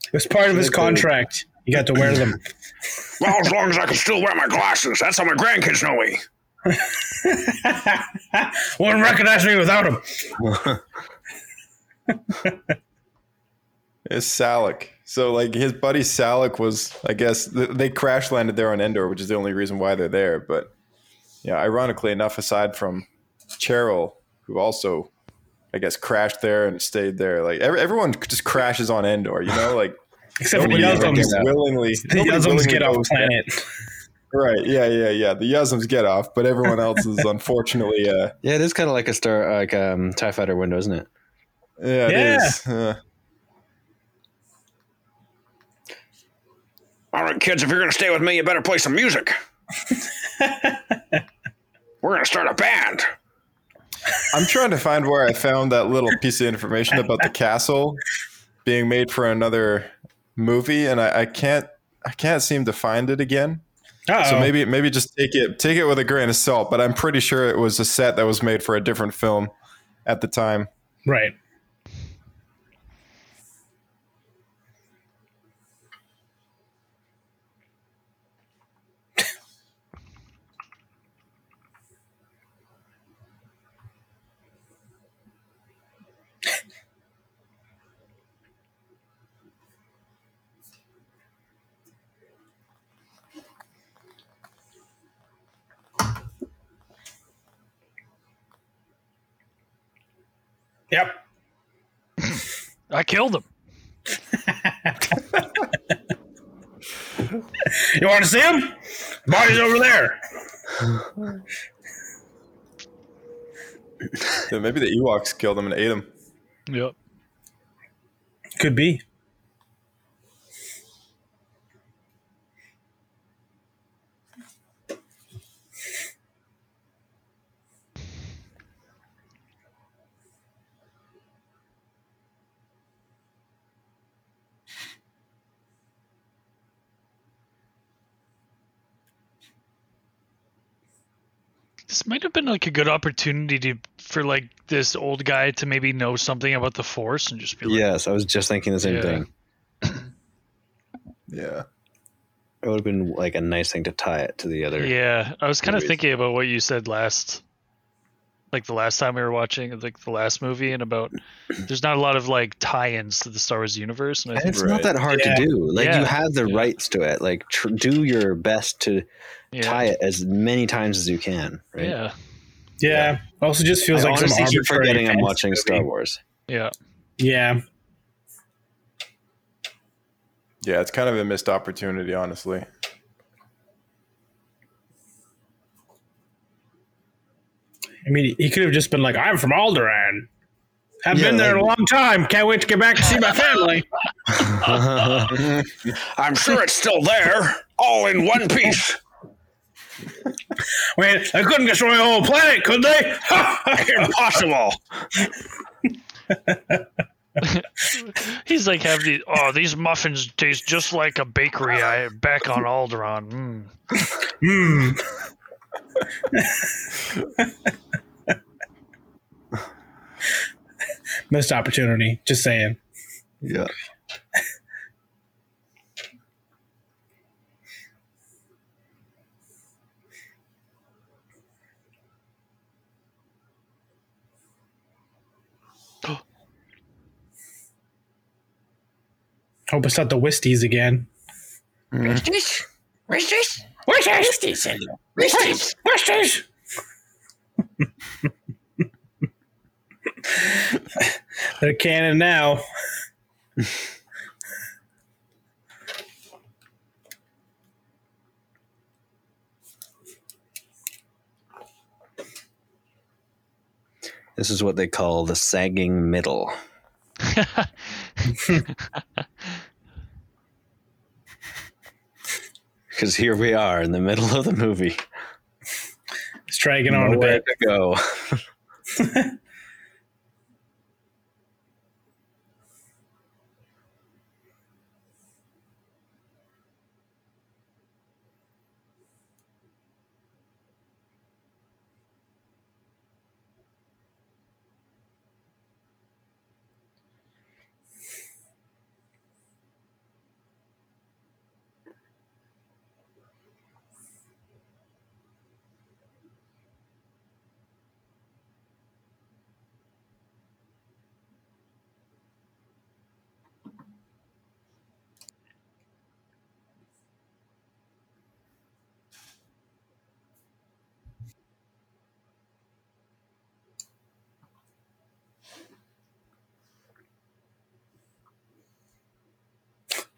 it was part of his like they- contract. You got to wear them. Well, as long as I can still wear my glasses. That's how my grandkids know me. Wouldn't recognize me without them. It's Salak. So like his buddy Salak was, I guess th- they crash landed there on Endor, which is the only reason why they're there. But yeah, ironically enough, aside from Cheryl, who also, I guess, crashed there and stayed there, like every, everyone just crashes on Endor. You know, like Except for the nobody Yuzzums. willingly. The nobody Yuzzums get off goes there. planet. Right? Yeah, yeah, yeah. The Yuzzums get off, but everyone else is unfortunately. Uh, Yeah, it is kind of like a star, like um, Tie Fighter window, isn't it? yeah, it Yeah. is. Uh, All right, kids, if you're going to stay with me, you better play some music. We're going to start a band. I'm trying to find where I found that little piece of information about the castle being made for another movie, and I, I can't I can't seem to find it again. Uh-oh. So maybe maybe just take it take it with a grain of salt. But I'm pretty sure it was a set that was made for a different film at the time. Right. Yep. I killed him. You want to see him? Body's over there. Yeah, maybe the Ewoks killed him and ate him. Yep. Could be. This might have been like a good opportunity to for like this old guy to maybe know something about the Force and just be like, Yes, I was just thinking the same Yeah. thing. Yeah. It would have been like a nice thing to tie it to the other. Yeah, I was kind of thinking about what you said last, like the last time we were watching, like the last movie, and about there's not a lot of like tie-ins to the Star Wars universe, and I And think it's not that hard Yeah. to do. Like Yeah. you have the Yeah. rights to it. Like tr- do your best to yeah, tie it as many times as you can. Right. yeah, Yeah. Also, just feels I like some honestly keep arbitrary forgetting I'm watching movie. Star Wars. yeah. Yeah. Yeah, it's kind of a missed opportunity, honestly. I mean, he could have just been like, "I'm from Alderaan. Haven't Yeah, been there in a long time. Can't wait to get back to see my family." I'm sure it's still there, all in one piece. Wait, they couldn't destroy the whole planet, could they? Impossible. He's like have these. Oh, these muffins taste just like a bakery I back on Alderaan. Mm. Hmm. Missed opportunity. Just saying. yeah. Hope it's not the Wisties again. Where's this? Where's this? Where's Where's this? Where's this? Wisties? They're canon now. This is what they call the sagging middle. Because here we are in the middle of the movie. It's dragging on a bit. to go.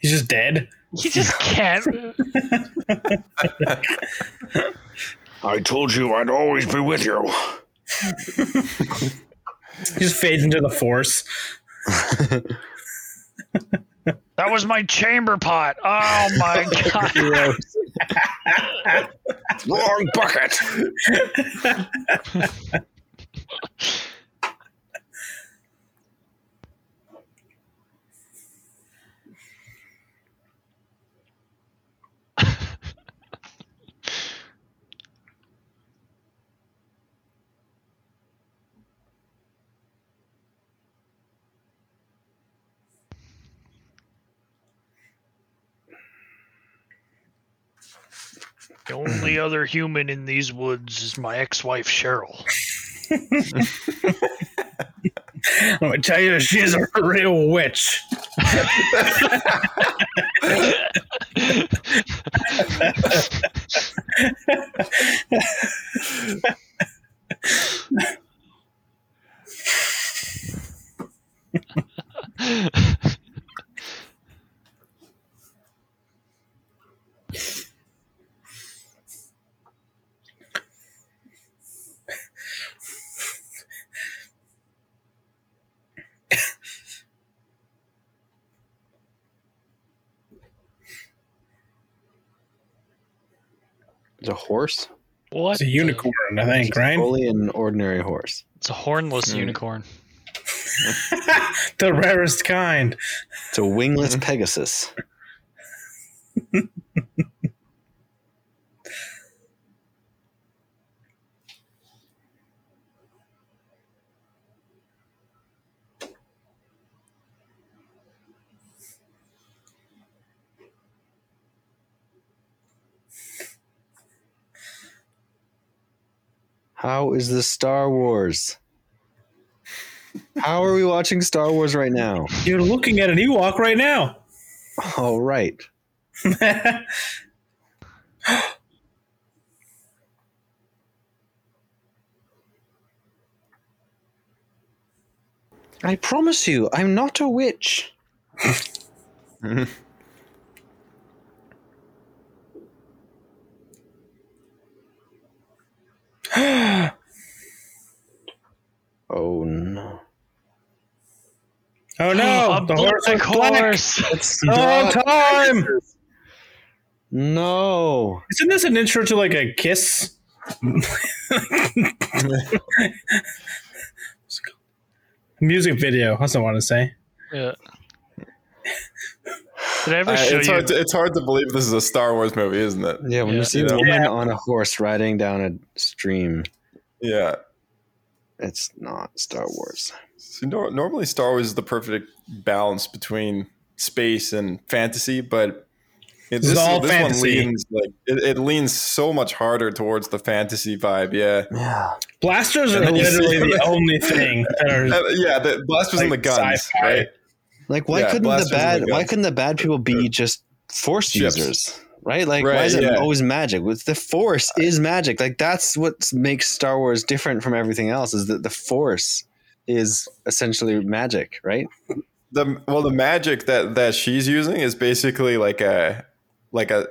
He's just dead. He just can't. I told you I'd always be with you. He just fades into the force. That was my chamber pot. Oh my god. Wrong bucket. The only other human in these woods is my ex-wife Cheryl. I'm gonna tell you, she's a real witch. horse. What? It's a unicorn, I think, right? Only an ordinary horse. It's a hornless Hmm. unicorn. the rarest kind. It's a wingless Pegasus. How is this Star Wars? How are we watching Star Wars right now? You're looking at an Ewok right now. Oh, right. I promise you, I'm not a witch. Oh no. Oh no, A the horse black was horse. It's not- time! No. Isn't this an intro to like a kiss? Music video. That's what I want to say. Yeah. Did I ever I- show it's, you? hard to, it's hard to believe this is a Star Wars movie, isn't it? Yeah, when Yeah. you see Yeah. a woman on a horse riding down a stream, Yeah. it's not Star Wars. So nor- normally, Star Wars is the perfect balance between space and fantasy, but it, This is all this fantasy. one leans like it, it leans so much harder towards the fantasy vibe. Yeah, Yeah. Blasters are And then you see- literally the only thing that are Uh, yeah. The blasters and the guns, sci-fi. right? Like why Yeah, couldn't the bad why couldn't the bad people be just force Ships. users? Right? Like why Right, is it yeah. always magic? With the force is magic. Like that's what makes Star Wars different from everything else is that the force is essentially magic, right? The well, the magic that that she's using is basically like a like a.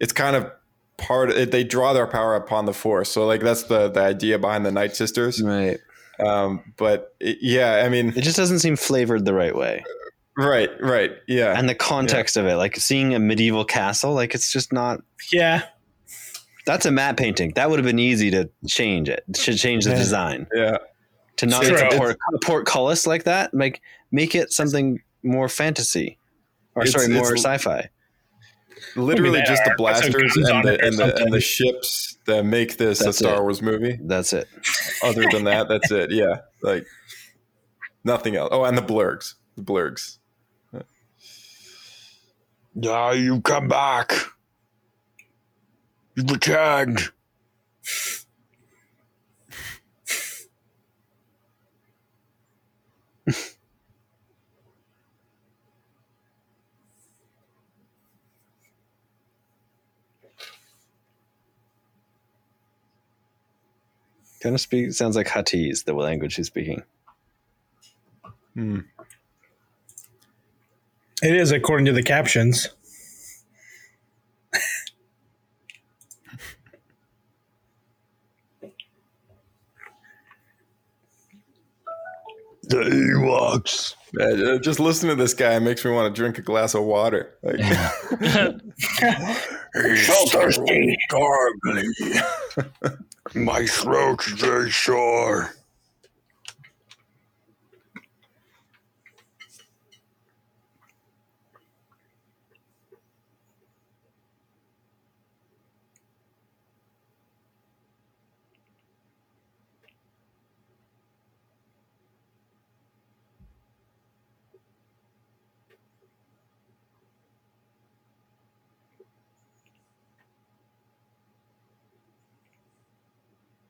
It's kind of part. It, they draw their power upon the force. So like that's the the idea behind the Night Sisters. Right. Um, but it, yeah, I mean, It just doesn't seem flavored the right way. right, right, yeah. And the context of it, like seeing a medieval castle, like it's just not yeah. that's a matte painting. That would have been easy to change it. Should change the Yeah. design. yeah. To not True. make a port, a portcullis like that, like make it something more fantasy. Or It's- sorry, more it's- sci-fi. literally Maybe just the are. Put blasters and the, and, the, and the ships that make this That's a Star it. Wars movie. That's it. Other than that, that's it. Yeah, like nothing else. Oh, and the blurrgs, the blurrgs. Now you come back. You returned. Kind of speak sounds like Huttese, the language he's speaking. Hmm. It is according to the captions. The Ewoks. Uh, just listening to this guy makes me want to drink a glass of water. Like, He's So thirsty. Garbly. My throat's very sore.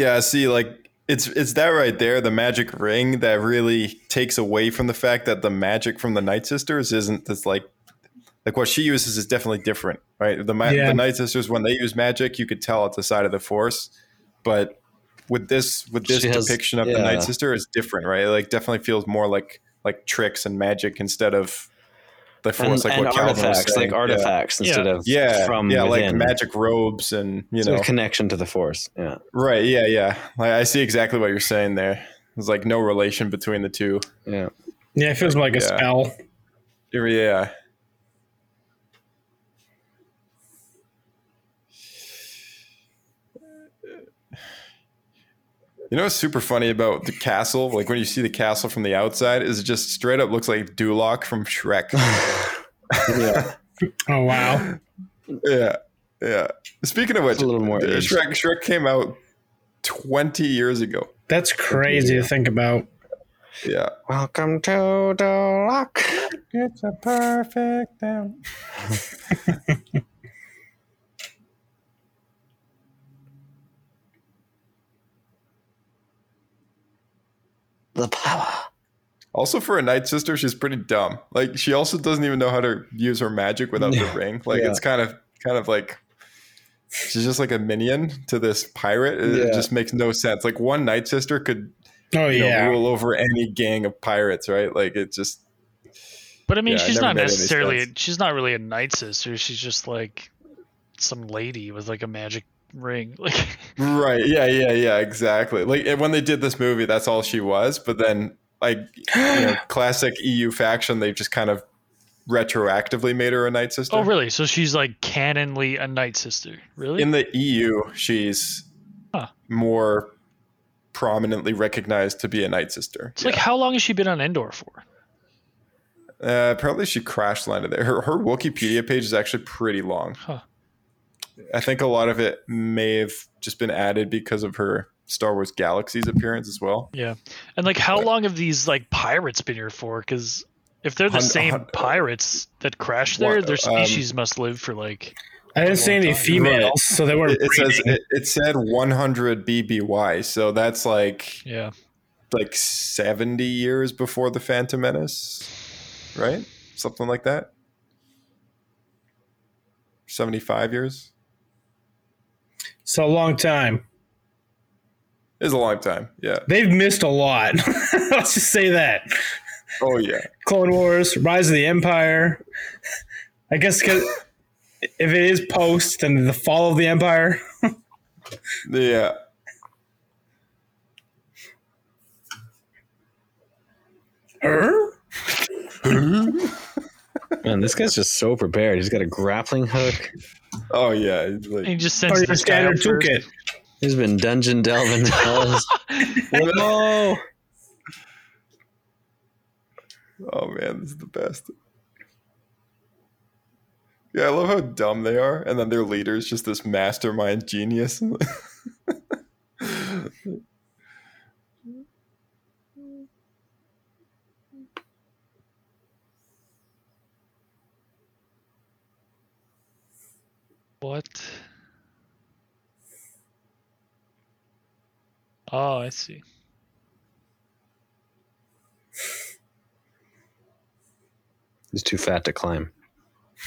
Yeah, see, like it's it's that right there, the magic ring that really takes away from the fact that the magic from the Night Sisters isn't this like like what she uses is definitely different, right? The ma- Yeah. the Night Sisters when they use magic, you could tell it's a side of the Force, but with this with this She has- depiction of the. Night Sister is different, right? It, like definitely feels more like like tricks and magic instead of the And, Force, like and what artifacts, like artifacts instead of yeah, from yeah, like magic robes and you So know a connection to the force. Yeah. Right. Yeah. Yeah. Like, I see exactly what you're saying there. There's like no relation between the two. Yeah. Yeah, it feels like a Yeah. spell. Yeah. You know what's super funny about the castle? Like when you see the castle from the outside, is it just straight up looks like Duloc from Shrek. Yeah. Oh wow. yeah. Yeah. Speaking of which, It's a little more uh, aged. Shrek Shrek came out 20 years ago. That's crazy to think about. Yeah. Welcome to Duloc. It's a perfect down. The power. Also, for a night sister, she's pretty dumb. Like, she also doesn't even know how to use her magic without the ring. Like, Yeah. it's kind of, kind of like she's just like a minion to this pirate. It, it just makes no sense. Like, one night sister could, Oh you know, rule over any gang of pirates, right? Like, it just But I mean, Yeah, she's never not necessarily she's not really a night sister. She's just like some lady with like a magic ring. Like right. Yeah, yeah, yeah. Exactly. Like when they did this movie, that's all she was. But then, like, you know, classic EU faction, they just kind of retroactively made her a night sister. oh really? So she's like canonly a night sister. Really? in the EU, she's Huh. more prominently recognized to be a Night Sister. it's like how long has she been on Endor for? Uh, apparently, she crash landed there. Her, her Wikipedia page is actually pretty long. Huh. I think a lot of it may have just been added because of her Star Wars Galaxies appearance as well. Yeah. And like how long have these like pirates been here for? Because if they're the Hun- same hun- pirates that crashed there, What, their um, species must live for like I didn't see any time. females, Right. so they weren't. It, it says it, it said 100 BBY, so that's like yeah. like 70 years before the Phantom Menace, right? Something like that. 75 years It's a long time. It is a long time. Yeah. They've missed a lot. Let's just say that. Oh yeah. Clone Wars, Rise of the Empire. I guess 'cause if it is post, then the fall of the Empire. Yeah. Er? Man, this guy's just so prepared. He's got a grappling hook. Oh yeah. Like- he just oh, Or sends your this standard toolkit. He's been dungeon delving. Whoa! oh man, this is the best. Yeah, I love how dumb they are, and then their leader is just this mastermind genius. What? Oh, I see. He's too fat to climb.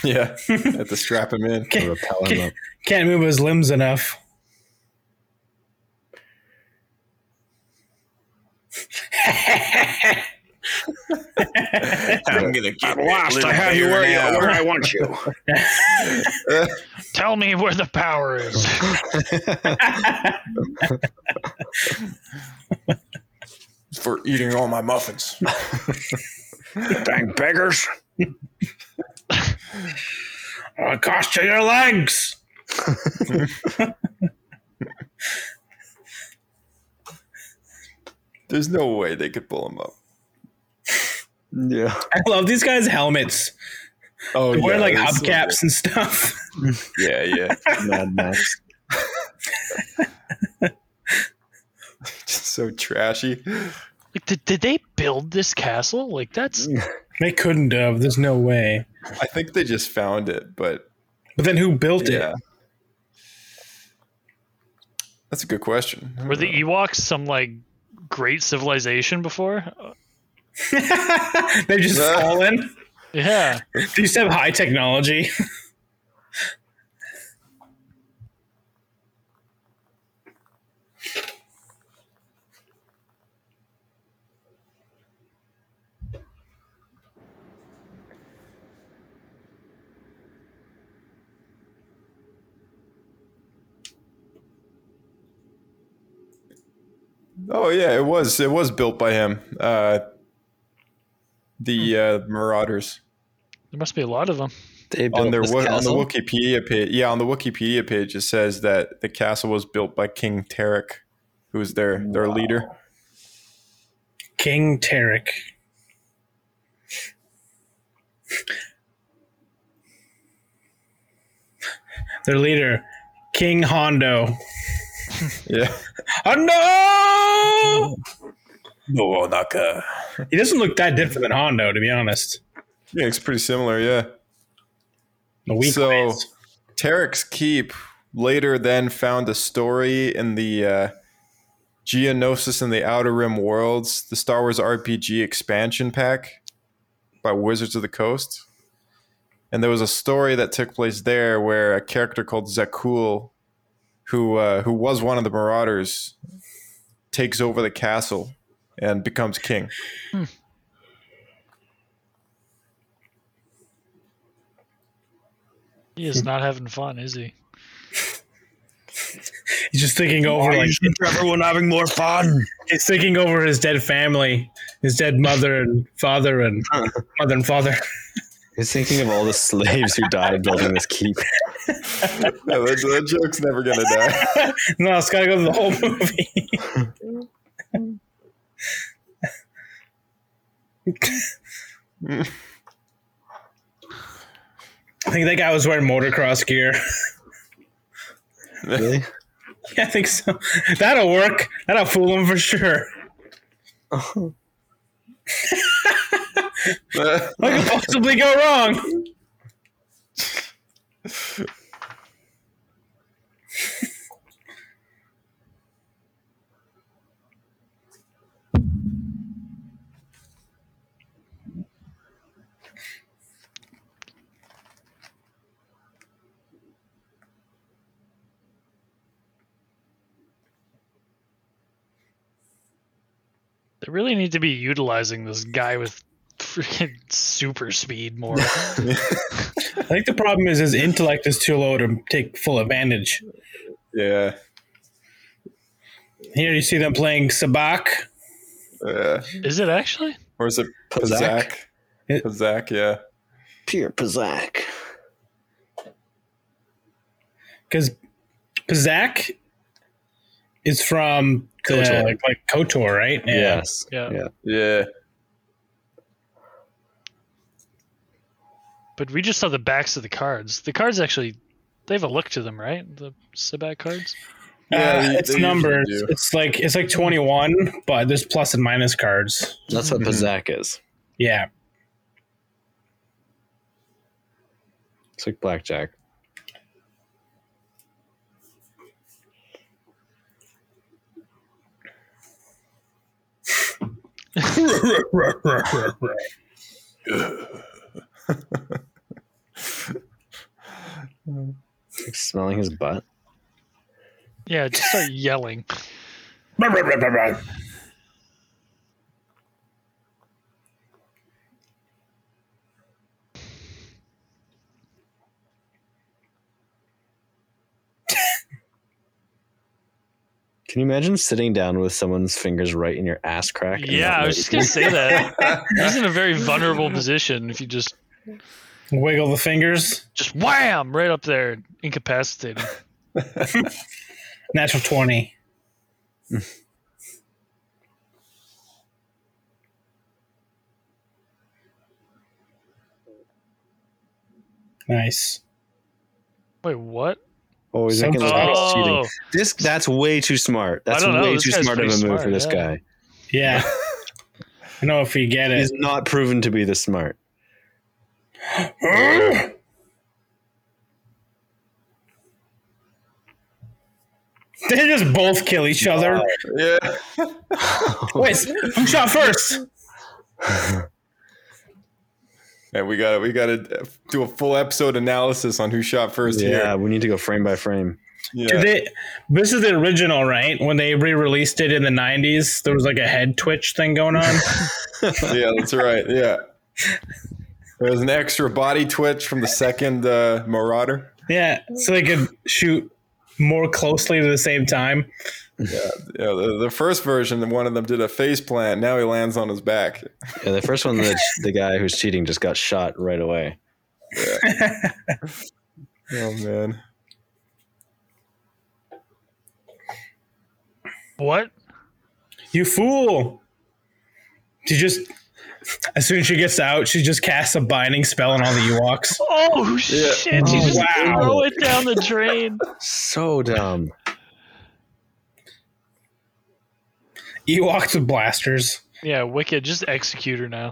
Yeah, have to strap him in. Or rappel him up. Can't move his limbs enough. I'm gonna get lost. I have you where, you where I want you. Tell me where the power is. for eating all my muffins. Dang beggars. I'll cost you your legs. There's no way they could pull him up. Yeah. I love these guys' helmets. Oh, They're wearing like that's so hubcaps and stuff. Yeah, yeah. Mad Max. Just so trashy. Like, did, did they build this castle? Like, that's They couldn't have. There's no way. I think they just found it, but But then who built yeah. That's a good question. were the Ewoks some like great civilization before? it? They've just Uh. fallen. Yeah, They used to have high technology. Oh yeah, it was it was built by him. Uh, the uh, Marauders there must be a lot of them. They built on their Wo- on the? Wikipedia page. Yeah, on the Wikipedia page it says that the castle was built by King Terak, who was their their leader. King Terak. Their leader, King Hondo. Yeah. Hondo! No, Naka. He doesn't look that different than Hondo, to be honest. Yeah, it's pretty similar. Yeah. The weak So- ways. Terak's Keep later then found a story in the uh, Geonosis and the Outer Rim Worlds, the Star Wars RPG expansion pack by Wizards of the Coast. And there was a story that took place there where a character called Zakul, who uh, who was one of the Marauders, takes over the castle and becomes king. Hmm. He is not having fun, is he? He's just thinking over Why like isn't everyone having more fun? he's thinking over his dead family, his dead mother and father and mother and father. He's thinking of all the slaves who died building this keep. Yeah, that, that joke's never gonna die. no, it's gotta go to the whole movie. I think that guy was wearing motocross gear. Really? Yeah, I think so. That'll work. That'll fool him for sure. What could possibly go wrong? They really need to be utilizing this guy with freaking super speed more. I think the problem is his intellect is too low to take full advantage. yeah. Here you see them playing Sabacc. Yeah. is it actually? Or is it Pazaak? Pazaak? Pazaak, yeah. Pure Pazaak. Because Pazaak is from the, like, like KOTOR, right? Yes. Yeah. Yeah. Yeah. But we just saw the backs of the cards. The cards actually, they have a look to them, right? The Sabacc cards. Uh, Yeah, they- it's they usually numbered. It's like it's like twenty one, but there's plus and minus cards. That's what Pazaak is. Yeah. It's like blackjack. like smelling his butt. Yeah, just start yelling. Can you imagine sitting down with someone's fingers right in your ass crack? Yeah, I was just gonna say that. He's in a very vulnerable position if you just Wiggle the fingers. just wham right up there, incapacitated. Natural 20. nice. Wait, what? Oh, he's Some- making it like Oh. cheating. This that's way too smart. That's way too smart of a move smart, for this yeah. guy. Yeah. I know if you get it. He's not proven to be the smart. They just both kill each other. Yeah. Wait, who shot first? And we got to we got to do a full episode analysis on who shot first Yeah, here. we need to go frame by frame. Yeah. They, this is the original, right? When they re-released it in the '90s, there was like a head twitch thing going on. yeah, that's right. Yeah. There was an extra body twitch from the second uh, Marauder. yeah, so they could shoot more closely at the same time. Yeah, the, the first version, one of them did a face plant. Now he lands on his back. Yeah, the first one, the, the guy who's cheating just got shot right away. Oh man. What? You fool! She just, as soon as she gets out, she just casts a binding spell on all the Ewoks. Oh shit! She Oh, just wow. throw it down the drain. So dumb. Ewoks with blasters. Yeah, wicked. Just execute her now.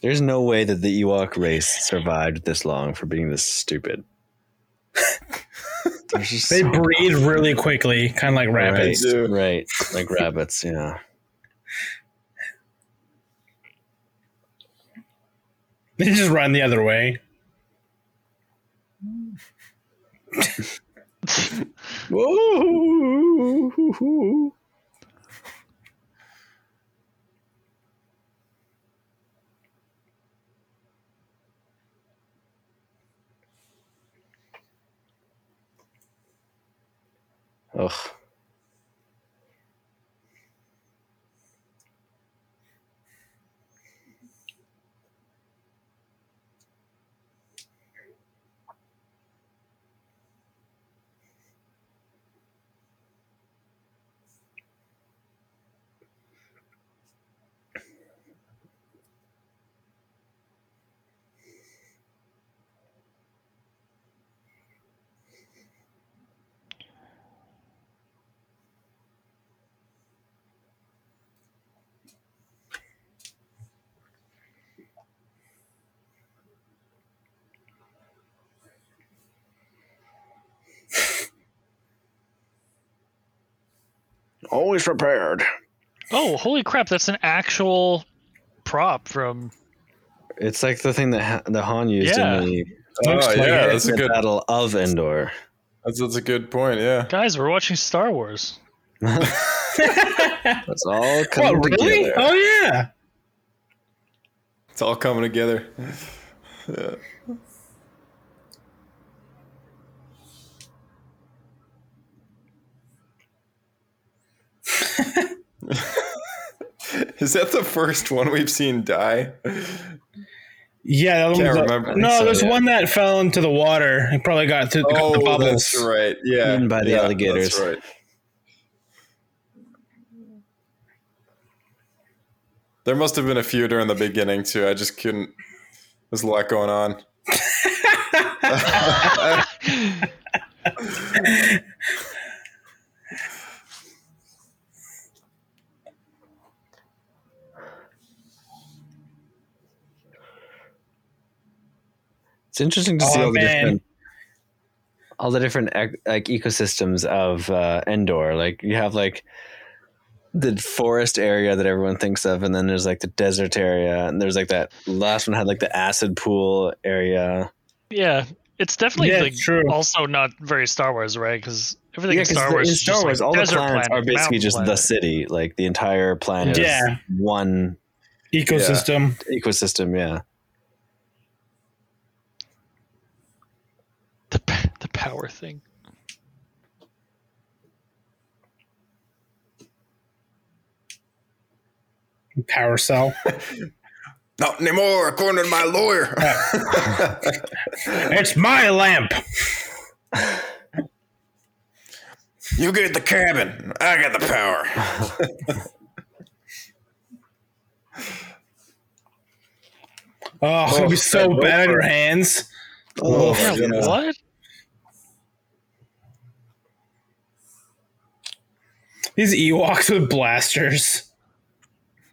There's no way that the Ewok race survived this long for being this stupid. They're just They so- breed really quickly, kind of like rabbits. do. right, like rabbits. Yeah. They just run the other way. Whoa. Ugh. Always prepared. Oh, holy crap! That's an actual prop from. It's like the thing that ha- the Han used Yeah. in the, Oh Looks like yeah, that's a the good. Battle of Endor. That's, that's a good point. Yeah. Guys, we're watching Star Wars. That's all coming What, really? together. Oh, yeah. It's all coming together. Yeah. Is that the first one we've seen die? Yeah, that Can't one's a- remember. No, So, there's yeah. one that fell into the water. He probably got through the, Oh, the bubbles. that's right. Yeah, Eaten by the yeah, alligators. That's right. There must have been a few during the beginning too. I just couldn't. There's a lot going on. It's interesting to see Oh, all the different all the different ec- like ecosystems of uh, Endor. Like you have like the forest area that everyone thinks of, and then there's like the desert area, and there's like that last one had like the acid pool area. Yeah, it's definitely Yeah, like true. also not very Star Wars, right? Because everything Yeah, in 'cause Star the- Wars, in is Star just Wars, like all the planets planet, are basically mountain just the city. Like the entire planet Yeah. is one Ecosystem. ecosystem. Yeah. The the power thing. Power cell. Not anymore, according to my lawyer. it's my lamp. you get the cabin. I got the power. Oh, oh it's gonna be so bad in your hands. Oh, Yeah, goodness. what? These Ewoks with blasters.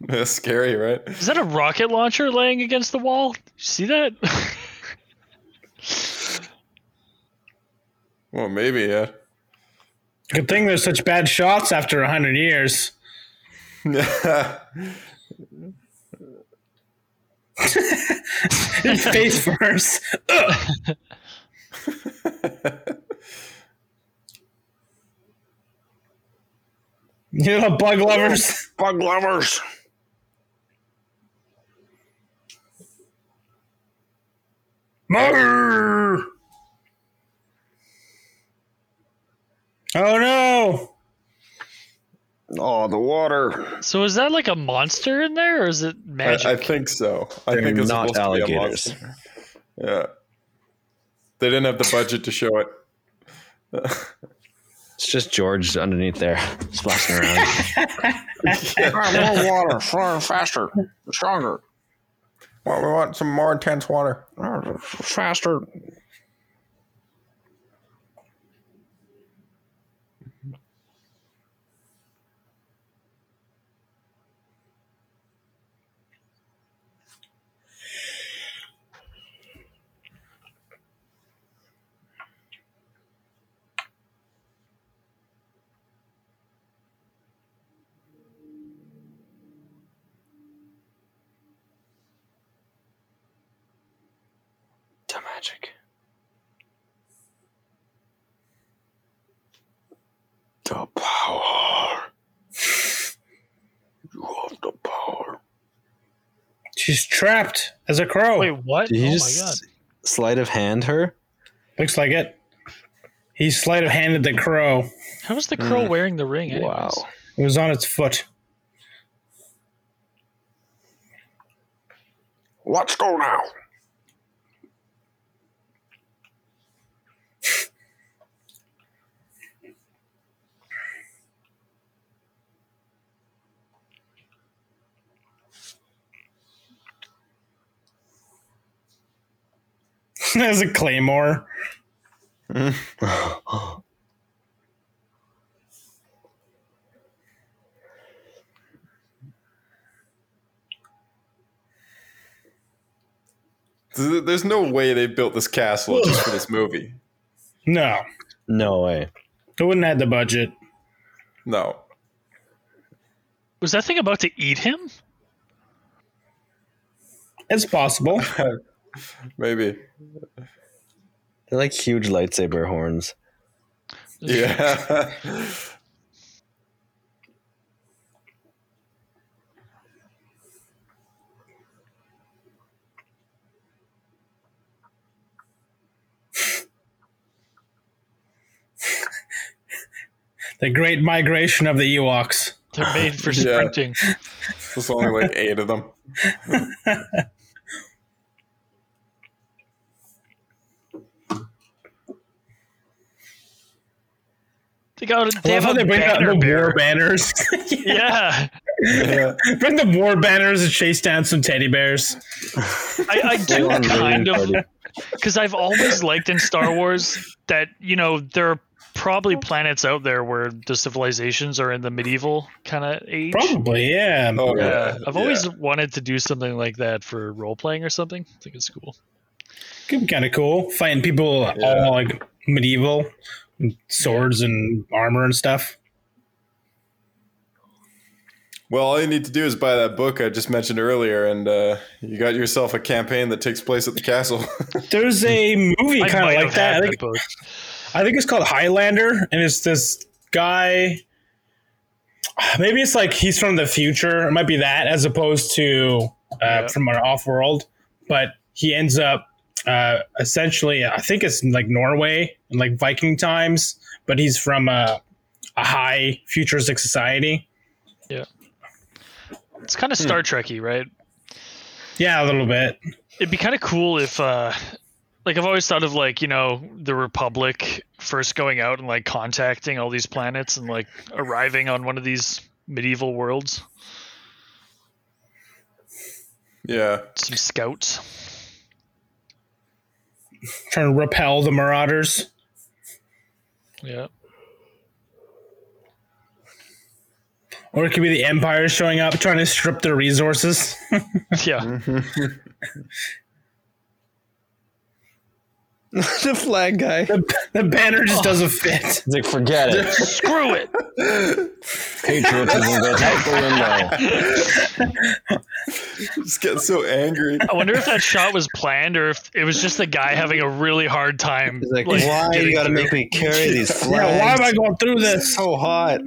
That's scary, right? Is that a rocket launcher laying against the wall? See that? Well, maybe, yeah. Good thing there's such bad shots after a hundred years. Face first. You little bug lovers. Bug lovers. Murr! Oh no! Oh, the water. so is that like a monster in there, or is it magic? I, I think so. I They're think it's not supposed to be a alligators. monster. Yeah. They didn't have the budget to show it. It's just George underneath there, splashing around. more water. Far faster. Stronger. Well, we want some more intense water. Faster. the magic. The power. You have the power. She's trapped as a crow. Wait, what? Did he oh just my god! sleight of hand her? Looks like it. He sleight of handed the crow. How was the crow hmm. wearing the ring? Anyways? Wow. It was on its foot. Let's go now. As a claymore. Th- There's no way they built this castle just for this movie. No. No way. It wouldn't have the budget. No. Was that thing about to eat him? It's possible. Maybe. They're like huge lightsaber horns. Yeah. The great migration of the Ewoks. They're made for Yeah. sprinting. There's only like eight of them. They got. I They love have how they bring out banner the bearer. war banners. Yeah, Yeah. bring the war banners and chase down some teddy bears. I, I do kind of because I've always liked in Star Wars that you know there are probably planets out there where the civilizations are in the medieval kind of age. Probably, yeah. Oh, Yeah, yeah. I've always wanted to do something like that for role playing or something. I think it's cool. Could be kind of cool. Fighting people Yeah. all like medieval, with swords and armor and stuff. Well, all you need to do is buy that book I just mentioned earlier, and uh, you got yourself a campaign that takes place at the castle. There's a movie kind of like that. I think, that book. I think it's called Highlander, and it's this guy. Maybe it's like he's from the future. It might be that, as opposed to uh, Yeah. from our off world. But he ends up uh, essentially, I think it's like Norway in like Viking times, but he's from a, a high futuristic society. Yeah. It's kind of Star Trekky, right? Yeah, a little bit. It'd be kind of cool if, uh, like, I've always thought of like you know the Republic first going out and like contacting all these planets and like arriving on one of these medieval worlds. yeah. Some scouts. Trying to repel the Marauders. Yeah. Or it could be the Empire showing up trying to strip their resources. Yeah. the flag guy. the, the banner just doesn't fit. He's like, forget it. Screw it. Patriotism goes out the window. Just get so angry. I wonder if that shot was planned or if it was just the guy having a really hard time. He's like, why do you got to make me carry these flags? Yeah, why am I going through this? so hot?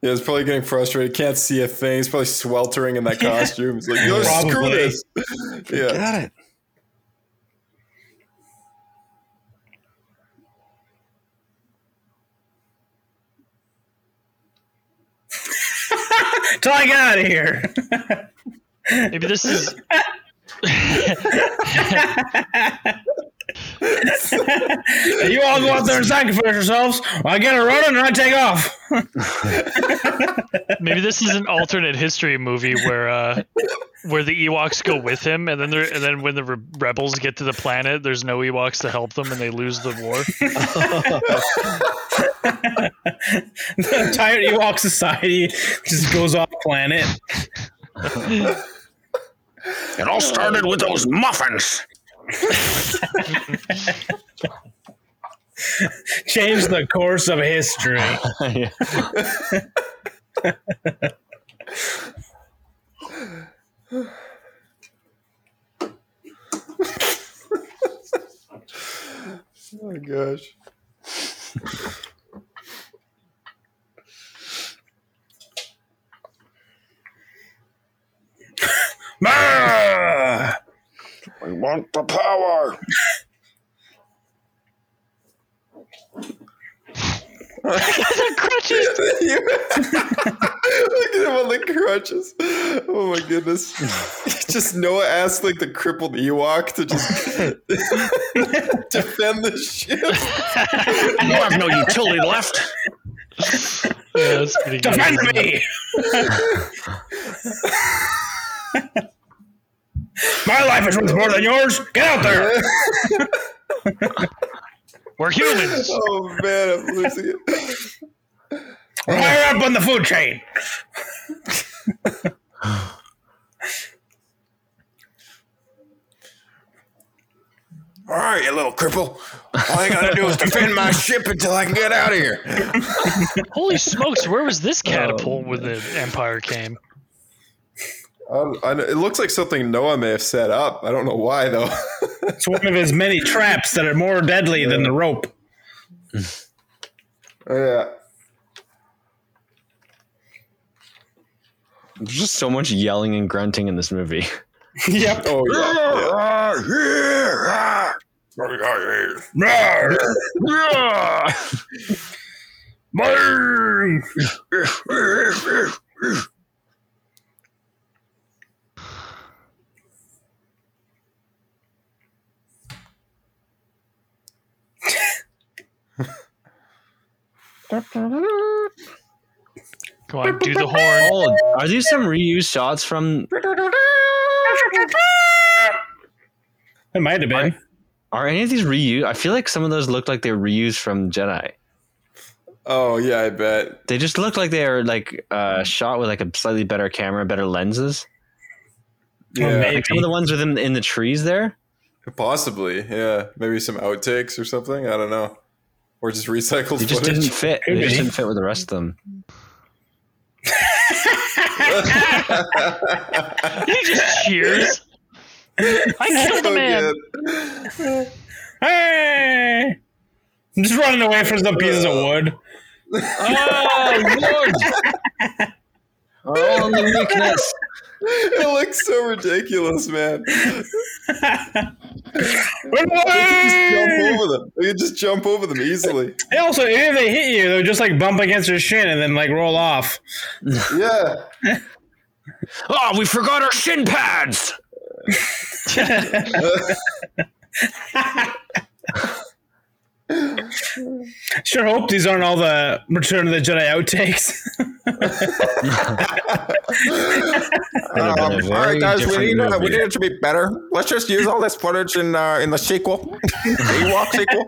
Yeah, he's probably getting frustrated. Can't see a thing. He's probably sweltering in that costume. He's like, yo, screw Probably. this. Yeah. Got it. Get out of here. Maybe this is. you all go out there and sacrifice yourselves. I get a running and I take off. Maybe this is an alternate history movie where uh, where the Ewoks go with him, and then they're, and then when the re- rebels get to the planet, there's no Ewoks to help them, and they lose the war. the entire Ewok society just goes off planet. It all started with those muffins. Change the course of history. Yeah. Oh my gosh. Ah! We want the power. Look at him on the crutches. Oh my goodness. just Noa asked like the crippled Ewok to just defend the ship. You have no utility left. Yeah, that's pretty good. Defend me! My life is worth more than yours. Get out there! We're humans. Oh man, I'm losing it. We're higher up on the food chain. All right, you little cripple. All I gotta do is defend my ship until I can get out of here. Holy smokes! Where was this catapult when the Empire came? Um, I it looks like something Noa may have set up. I don't know why though. It's one of his many traps that are more deadly than the rope. Oh, yeah. There's just so much yelling and grunting in this movie. Yep. Oh yeah. Burn! Come on, do the horn. Oh, are these some reused shots from? It might have been. Are any of these reused? I feel like some of those look like they're reused from Jedi. Oh yeah, I bet. They just look like they are like uh, shot with like a slightly better camera, better lenses. Yeah, maybe. Like some of the ones within in the trees there. possibly. Yeah, maybe some outtakes or something. I don't know, or just recycled They just footage. didn't fit. Could They just be. didn't fit with the rest of them. he just cheers. I killed a man. good. Hey! I'm just running away from some pieces of uh. wood. Oh, Lord! Oh, the weakness. It looks so ridiculous, man. Run You can just jump over them. You can just jump over them easily. They also, if they hit you, they'll just like bump against your shin and then like roll off. Yeah. Oh, we forgot our shin pads. Sure hope these aren't all the Return of the Jedi outtakes. Could've been a Um, all very right, guys, we need, uh, we need it to be better. Let's just use all this footage in uh, in the sequel, the Ewok sequel.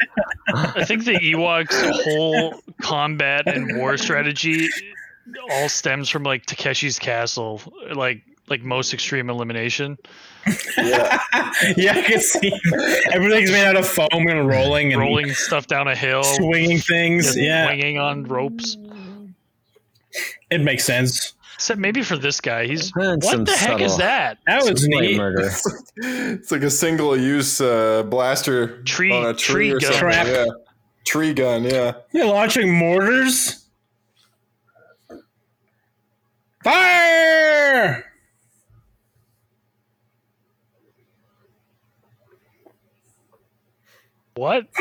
I think the Ewoks' whole combat and war strategy all stems from like Takeshi's Castle, like like most extreme elimination, Yeah, yeah, I can see. Everything's made out of foam and rolling and rolling stuff down a hill, swinging things. Yeah, swinging on ropes. it makes sense. Except maybe for this guy, he's And what the heck is that? That was neat. murder. it's like a single use uh, blaster Tree- on a tree, tree or gun. something. Trap. Yeah, tree gun. Yeah. You're launching mortars. Fire! What?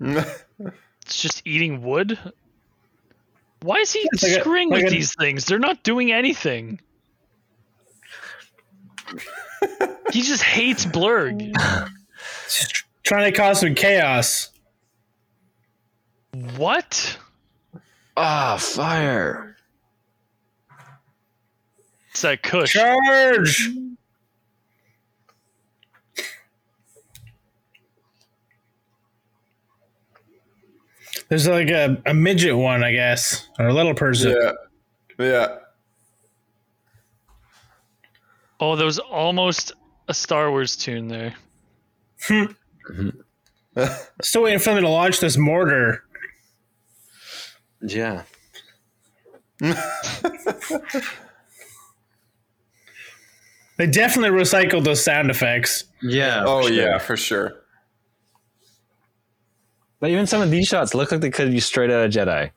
It's just eating wood. Why is he It's like a- screwing like with a- these things? They're not doing anything. he just hates Blurrg. Trying to cause some chaos. What? Ah, fire. It's that Kush. Charge! There's like a, a midget one, I guess, or a little person. Yeah. Yeah. Oh, there was almost a Star Wars tune there. Hmm. Still waiting for them to launch this mortar. Yeah. They definitely recycled those sound effects. Yeah. Oh sure. yeah, for sure. But even some of these shots look like they could be straight out of Jedi.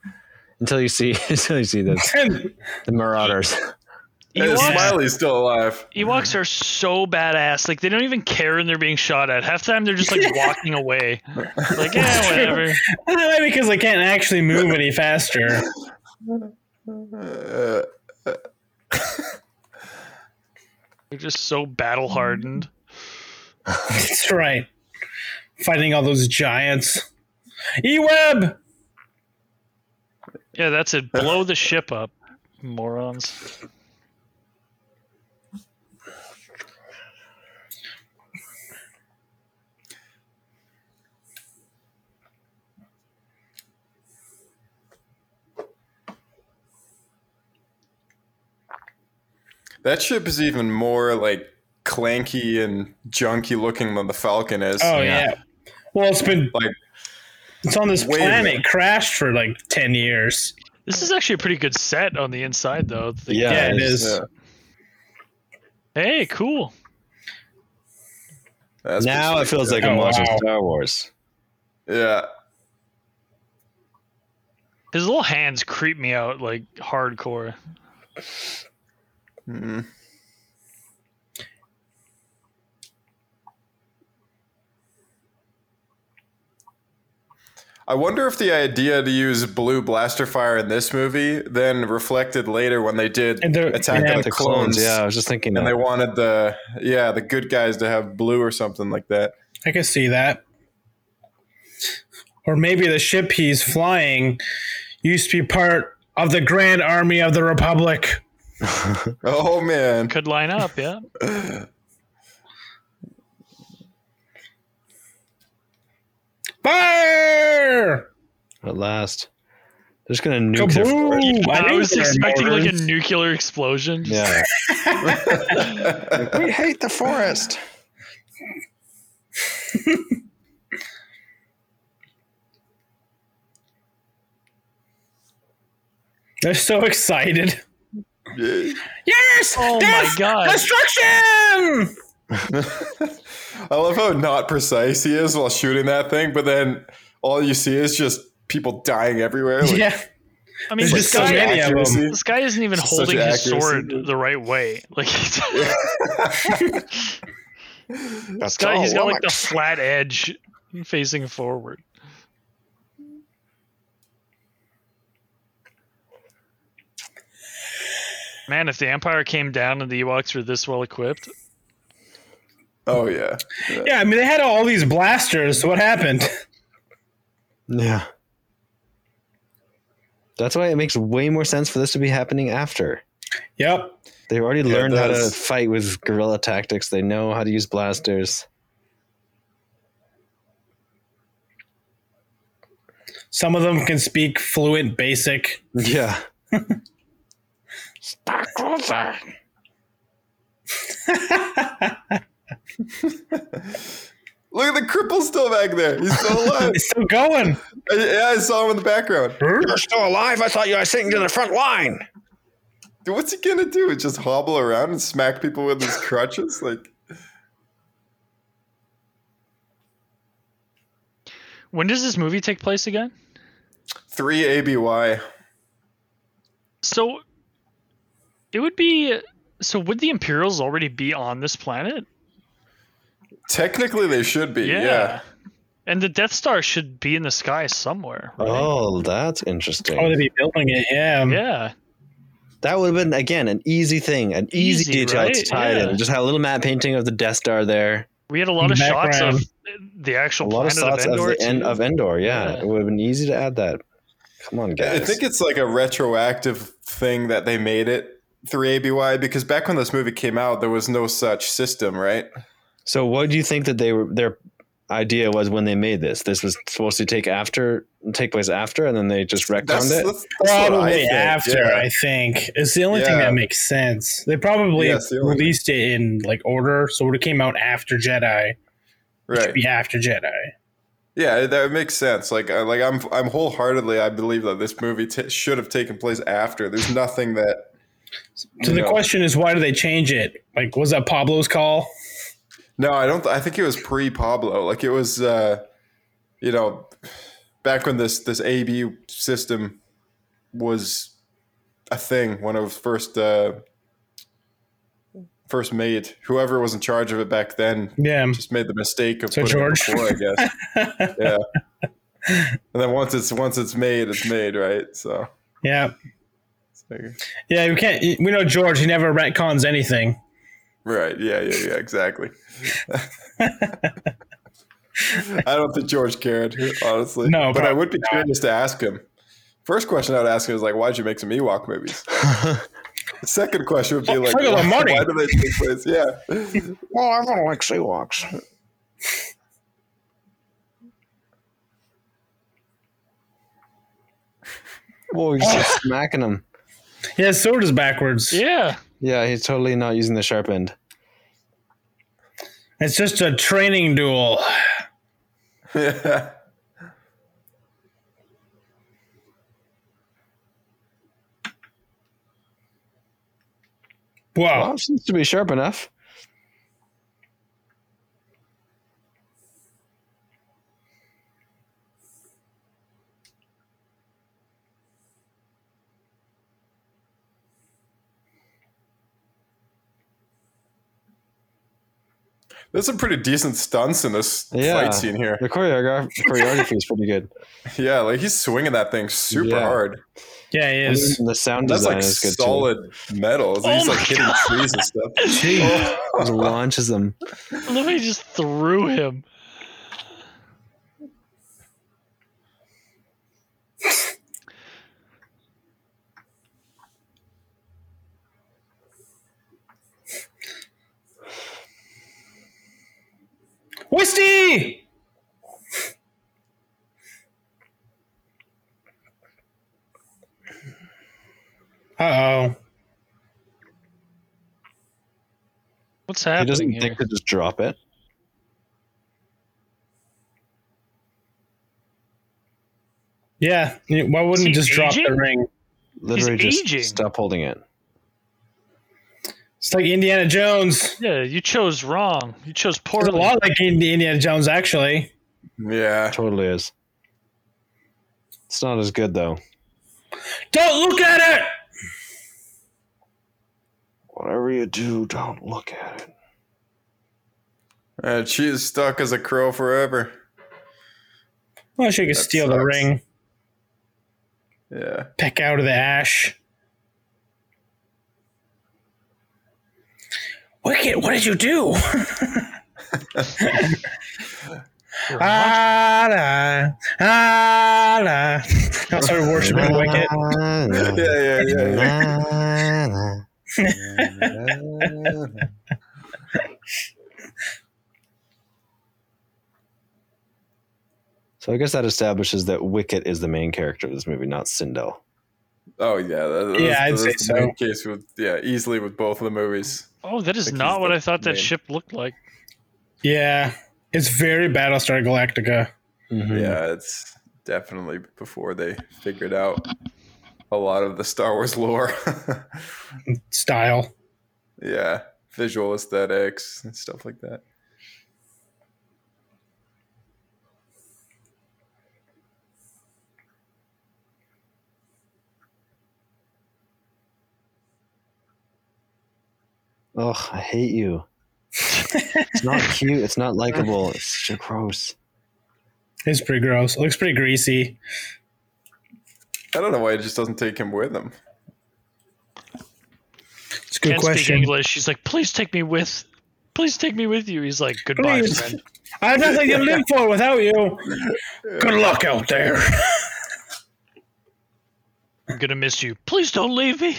Until you see until you see the, the Marauders. Hey, Ewoks, Smiley's still alive. Ewoks are so badass. Like they don't even care when they're being shot at. Half the time they're just like walking away. Like yeah, whatever. Maybe because they can't actually move any faster. Uh, They're just so battle hardened. That's right. Fighting all those giants. E-Web! Yeah, that's it. Blow the ship up, morons. that ship is even more like clanky and junky looking than the Falcon is. Oh, yeah. Well, it's been. Like It's on this Way planet, more. crashed for like 10 years. This is actually a pretty good set on the inside, though. The- Yeah, Yeah, it's- yeah. Hey, cool. That's now it feels sweet. like I'm Oh, watching wow. Star Wars. Yeah. His little hands creep me out like hardcore. Mhm. I wonder if the idea to use blue blaster fire in this movie then reflected later when they did And Attack yeah, of the, The Clones. clones, yeah, I was just thinking And that. they wanted the yeah the good guys to have blue or something like that. I can see that. Or maybe the ship he's flying used to be part of the Grand Army of the Republic. Oh man, Could line up, yeah. Fire! At last. They're just gonna nuke their forest. Kaboom! I, was there were expecting like a nuclear explosion. Yeah. we hate the forest. They're so excited. Yes! Oh my God. Destruction! I love how not precise he is while shooting that thing, but then all you see is just people dying everywhere. Like, yeah. I mean, this just so guy, many of them. accuracy. this guy isn't even Such holding his sword dude. the right way. Like, this guy, he's got like the flat edge facing forward. Man, if the Empire came down and the Ewoks were this well equipped, Oh yeah. Yeah, I mean, they had all these blasters. What happened? Yeah. That's why it makes way more sense for this to be happening after. Yep. They've already Yeah, learned how to fight with guerrilla tactics. They know how to use blasters. Some of them can speak fluent basic. Yeah. Stop closer. Look at the cripple still back there. He's still alive. He's still going. yeah, I saw him in the background. You're still alive? I thought you were sitting to the front line. Dude, what's he gonna do? Just hobble around and smack people with his crutches? Like, when does this movie take place again? three ABY. So it would be. So would the Imperials already be on this planet? Technically, they should be. Yeah. And the Death Star should be in the sky somewhere. Right? Oh, that's interesting. Oh, they'd be building it. Yeah. Yeah. That would have been again an easy thing, an easy, Easy, detail right? to tie Yeah. in. Just had a little matte painting of the Death Star there. We had a lot of shots of the actual A actual lot of shots of of, Endor. the end of Endor. Yeah, Yeah. it would have been easy to add that. Come on, guys. I think it's like a retroactive thing that they made it 3ABY because back when this movie came out, there was no such system, right? So. What do you think that they were? Their idea was when they made this. This was supposed to take after, take place after, and then they just retconned That's, it. that's, that's what I Probably after, yeah. I think. It's the only thing that makes sense. They probably Yeah, the only- released it in like order, so it would have came out after Jedi. Right. be after Jedi. Yeah, that makes sense. Like, I- like I'm, I'm wholeheartedly, I believe that this movie t- should have taken place after. There's nothing that. So the know- question is, why do they change it? Like, was that Pablo's call? No, I don't. I think it was pre Pablo. Like it was, uh, you know, back when this this AB system was a thing when it was first uh, first made. Whoever was in charge of it back then Yeah. just made the mistake of So putting George? it before, I guess. yeah. And then once it's once it's made, it's made, right? So, Yeah. so Yeah, we can't. We know George. He never retcons anything. Right, yeah, yeah, yeah, exactly. I don't think George cared, honestly. No, but I would be probably not. curious to ask him. First question I would ask him is like, "Why'd you make some Ewok movies?" second question would be like, look the why, money." why do they take place?" Yeah, well, I Oh, everyone likes Ewoks. Whoa, he's just smacking him. Yeah, his sword is backwards. Yeah. Yeah, he's totally not using the sharp end. It's just a training duel. yeah. Wow. Well, seems to be sharp enough. There's some pretty decent stunts in this Yeah. fight scene here. The choreograph- choreography is pretty good. Yeah, like he's swinging that thing super Yeah. hard. Yeah, he And the sound That's design like is good solid metal. He's Oh like my hitting trees and stuff. too. Just launches them. Look, he just threw him. Wisty! Uh oh. What's happening? He doesn't here? think to just drop it. Yeah. Why wouldn't he he just drop the ring? Literally He's just aging. stop holding it. It's like Indiana Jones. Yeah, you chose wrong. You chose poor. It's a lot like Indiana Jones, actually. Yeah. Totally is. It's not as good though. Don't look at it. Whatever you do, don't look at it. And she is stuck as a crow forever. Well, she could That steal the ring, Yeah. peck out of the ash. Wicket, what did you do? ah, la, ah, la. I started worshiping Wicket. Yeah, yeah, yeah. So I guess that establishes that Wicket is the main character of this movie, not Cindel. Oh yeah, that, Yeah, that's, I'd that's say the so. main Case with yeah, easily with both of the movies. Oh, that is not what I thought that main- ship looked like. Yeah, it's very Battlestar Galactica Mm-hmm. Yeah, it's definitely before they figured out a lot of the Star Wars lore. style. yeah, visual aesthetics and stuff like that. Ugh, I hate you. it's not cute. It's not likable. It's so gross. It's pretty gross. It looks pretty greasy. I don't know why it just doesn't take him with him. It's a good Can't speak. English. She's like, please take me with. Please take me with you. He's like, goodbye, Please. friend. I have nothing to live for without you. Good luck out there. I'm gonna miss you. Please don't leave me.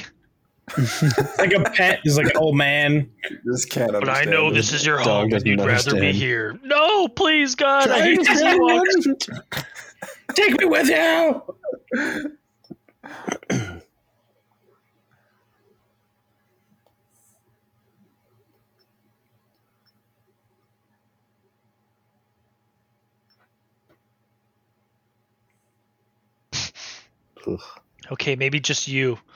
like a pet is like an old man. This cat. But I know it. this is your home, and you'd rather be here. No, please, God, I hate these Ewoks. Take me with you. Okay, maybe just you.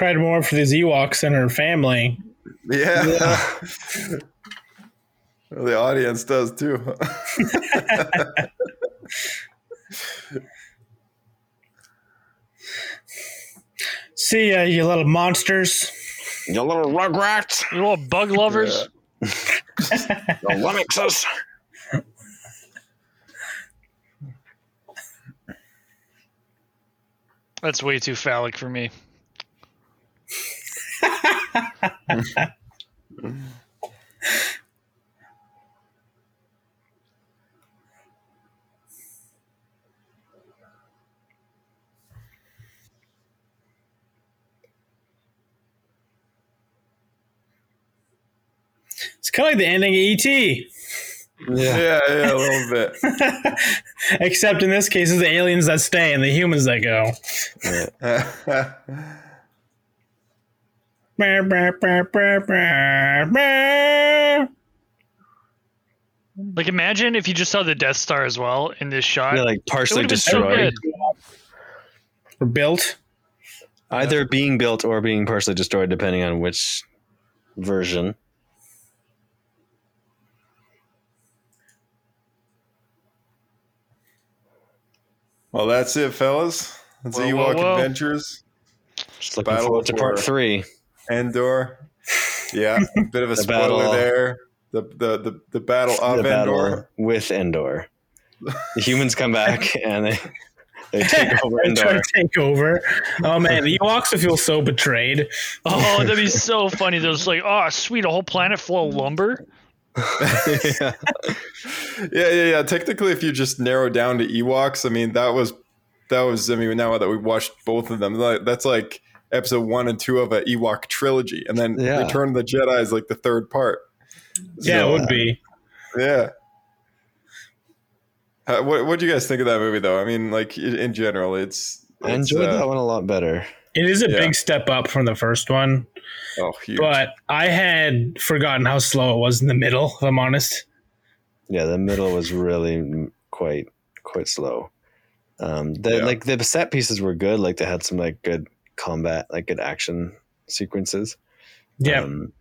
cried more for these Ewoks and her family. Yeah. well, the audience does too. See ya, you little monsters. You little rugrats. You little bug lovers. You lummixes. That's way too phallic for me. It's kind of like the ending of E.T. Yeah. yeah, yeah, a little bit. Except in this case, it's the aliens that stay and the humans that go. Brr, Like, imagine if you just saw the Death Star as well in this shot. Yeah, like partially would've been so destroyed. Or built. Either being built or being partially destroyed, depending on which version. well, that's it, fellas. That's Whoa, whoa, Ewok whoa. Adventures. Just looking Battle forward to part for- three. Endor. Yeah, a bit of a The spoiler battle. there. The, the the the battle of the battle Endor. with Endor. The humans come back and they They take over Endor. to take over. Oh man, the Ewoks will feel so betrayed. Oh, that'd be so funny. They're just like, oh, sweet, a whole planet full of lumber. yeah. yeah, yeah, yeah. Technically, if you just narrow down to Ewoks, I mean, that was that was. I mean, now that we watched both of them, that- that's like episode one and two of a Ewok trilogy, and then Yeah. Return of the Jedi is like the third part. Yeah, it would be. Yeah. Uh, what what do you guys think of that movie, though? I mean, like in, in general, it's, I enjoyed uh, that one a lot better. It is a Yeah. big step up from the first one, Oh, huge. but I had forgotten how slow it was in the middle. If I'm honest. Yeah, the middle was really quite quite slow. Um, the Yeah. like the set pieces were good. Like they had some like good combat, like good action sequences. Yeah, Um,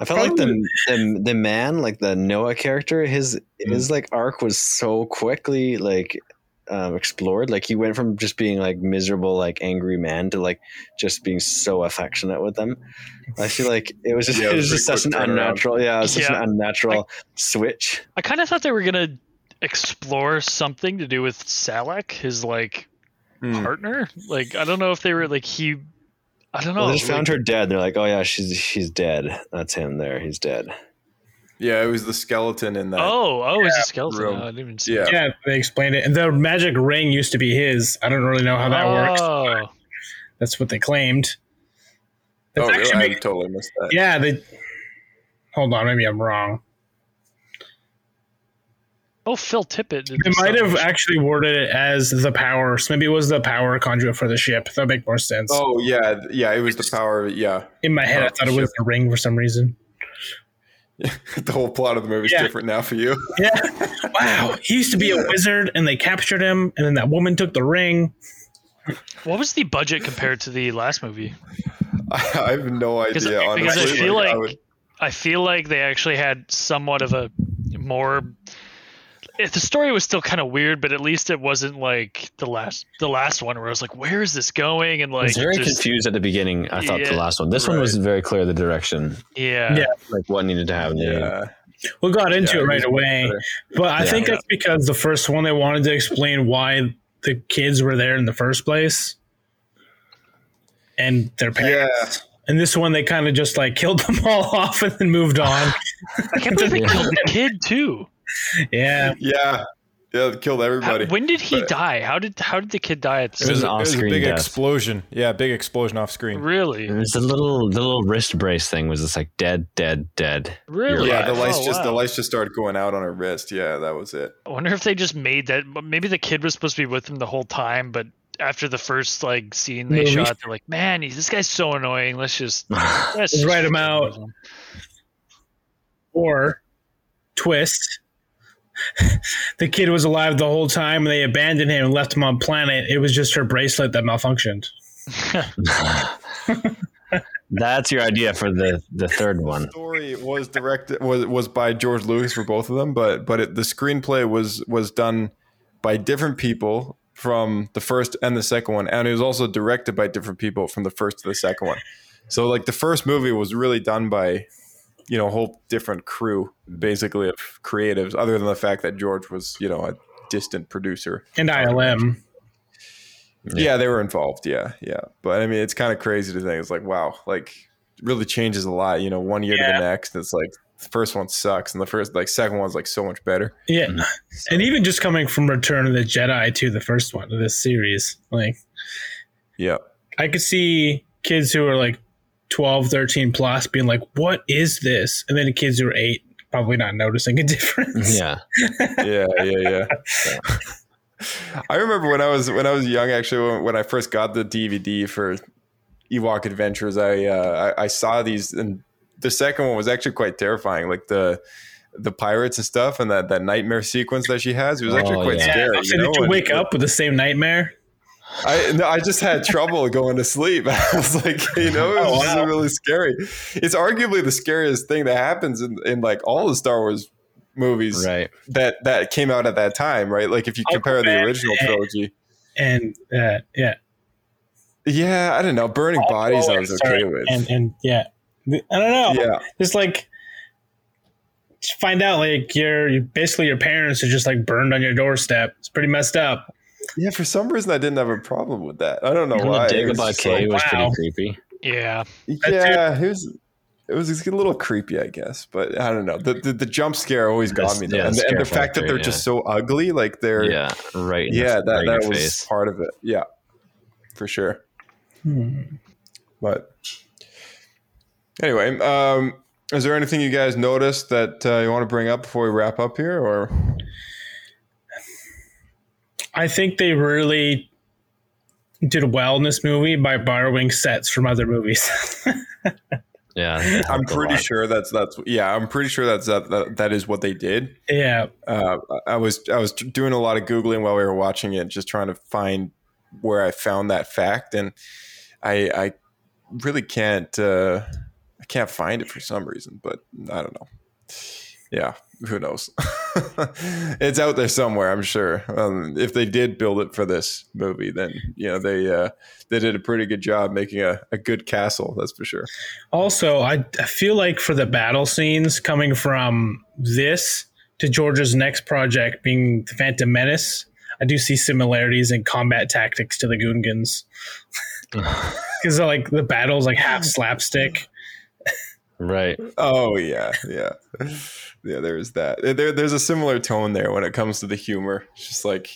I felt like the, the the man, like the Noa character, his Mm. his like arc was so quickly like um, explored. Like he went from just being like miserable, like angry man to like just being so affectionate with them. I feel like it was just Yeah, it it was was just such an turnaround. unnatural, yeah, it was such Yeah. an unnatural switch. I kind of thought they were gonna explore something to do with Salak, his like Hmm. partner. Like, I don't know if they were like he. I don't know. Well, they just like- found her dead. They're like, oh yeah, she's she's dead. That's him there. He's dead. yeah, it was the skeleton in that. Oh, oh, it's Yeah, a skeleton. room. Oh, I didn't even see. yeah. yeah, they explained it. And the magic ring used to be his. I don't really know how that works. Oh, That's what they claimed. That's Oh, really? actually I totally missed that. yeah, they. Hold on, maybe I'm wrong. Oh, Phil Tippett. did They might have actually worded it as the power. So maybe it was the power conduit for the ship. That would make more sense. Oh yeah, yeah. It was the power. Yeah, In my head, I thought it was the ring for some reason. the whole plot of the movie is Yeah. different now for you. Yeah. wow. He used to be a wizard, and they captured him, and then that woman took the ring. What was the budget compared to the last movie? I have no idea. Honestly, because I feel I like- would- I feel like they actually had somewhat of a more. If the story was still kind of weird, but at least it wasn't like the last the last one where I was like, "Where is this going?" And I like, was very just- confused at the beginning. I thought Yeah, the last one. This one was very clear the direction, yeah, Yeah. like what needed to happen. yeah, We got into Yeah, it it right away, better. but I Yeah. think that's because the first one they wanted to explain why the kids were there in the first place and their parents. And this one they kind of just like killed them all off and then moved on. I can't believe they killed the kid too. yeah. yeah, yeah. It killed How, everybody. when did he But- die? How did how did the kid die at the It was an it was a off-screen big death. explosion. Yeah, big explosion off screen. Really, It was the little the little wrist brace thing was just like dead, dead, dead. really? Yeah, the Oh, lights just the lights just started going out on her wrist. Yeah, that was it. I wonder if they just made that. but Maybe the kid was supposed to be with him the whole time, but after the first like scene they Movie. shot, they're like, "Man, he's, this guy's so annoying. Let's just let's Just write him out. Or twist. The kid was alive the whole time and they abandoned him and left him on planet. It was just her bracelet that malfunctioned. That's your idea for the the third one. The story was directed was was by George Lucas for both of them, but but it, the screenplay was was done by different people from the first and the second one, and it was also directed by different people from the first to the second one. So like the first movie was really done by you know a whole different crew basically of creatives, other than the fact that George was you know a distant producer. And ILM. Yeah, they were involved. Yeah, yeah. But I mean, it's kind of crazy to think. It's like, wow, like it really changes a lot. You know, one year to the next. It's like the first one sucks, and the first, like, second one's like so much better. Yeah. Mm-hmm. And even just coming from Return of the Jedi to the first one of this series, like Yeah, I could see kids who are like 12, 13 plus being like, what is this? And then the kids who are eight probably not noticing a difference. Yeah, yeah, yeah, yeah. I remember when I was when I was young. Actually, when, when I first got the DVD for Ewok Adventures, I, uh, I I saw these, and the second one was actually quite terrifying. Like the the pirates and stuff, and that that nightmare sequence that she has. It was actually Oh, quite yeah. Yeah, scary. I'm you know, did you and- wake up with the same nightmare? I no, I just had trouble going to sleep. I was like, you know, it was Oh, wow. really scary. It's arguably the scariest thing that happens in, in like all the Star Wars movies right. that that came out at that time, right? Like if you compare the original and- trilogy. And uh, yeah. Yeah, I don't know. Burning bodies, I was okay with. And, and yeah. I don't know. yeah, Just like, just find out like your basically your parents are just like burned on your doorstep. It's pretty messed up. Yeah, for some reason I didn't have a problem with that. I don't know And why. the It was K like- was wow. pretty creepy. Yeah. yeah, it was. It was a little creepy, I guess, but I don't know. The the, the jump scare always got The- me, though. yeah, and, the and the scare fact that they're yeah. just so ugly, like they're Yeah, right. in the- yeah, right that in that was face. part of it. Yeah, for sure. But anyway, um, is there anything you guys noticed that uh, you want to bring up before we wrap up here, or I think they really did well in this movie by borrowing sets from other movies. Yeah, I'm pretty sure that's that's yeah, I'm pretty sure that's that that, that is what they did. yeah. Uh, I was I was doing a lot of googling while we were watching it, just trying to find where I found that fact, and I I really can't uh, I can't find it for some reason, but I don't know. Yeah, who knows? it's out there somewhere, I'm sure. Um, if they did build it for this movie, then you know they uh, they did a pretty good job making a, a good castle. That's for sure. Also, I, I feel like for the battle scenes coming from this to George's next project being the Phantom Menace, I do see similarities in combat tactics to the Gungans. Because like the battle's like half slapstick. Right. Oh yeah, yeah, yeah. There's that. There, there's a similar tone there when it comes to the humor. It's just like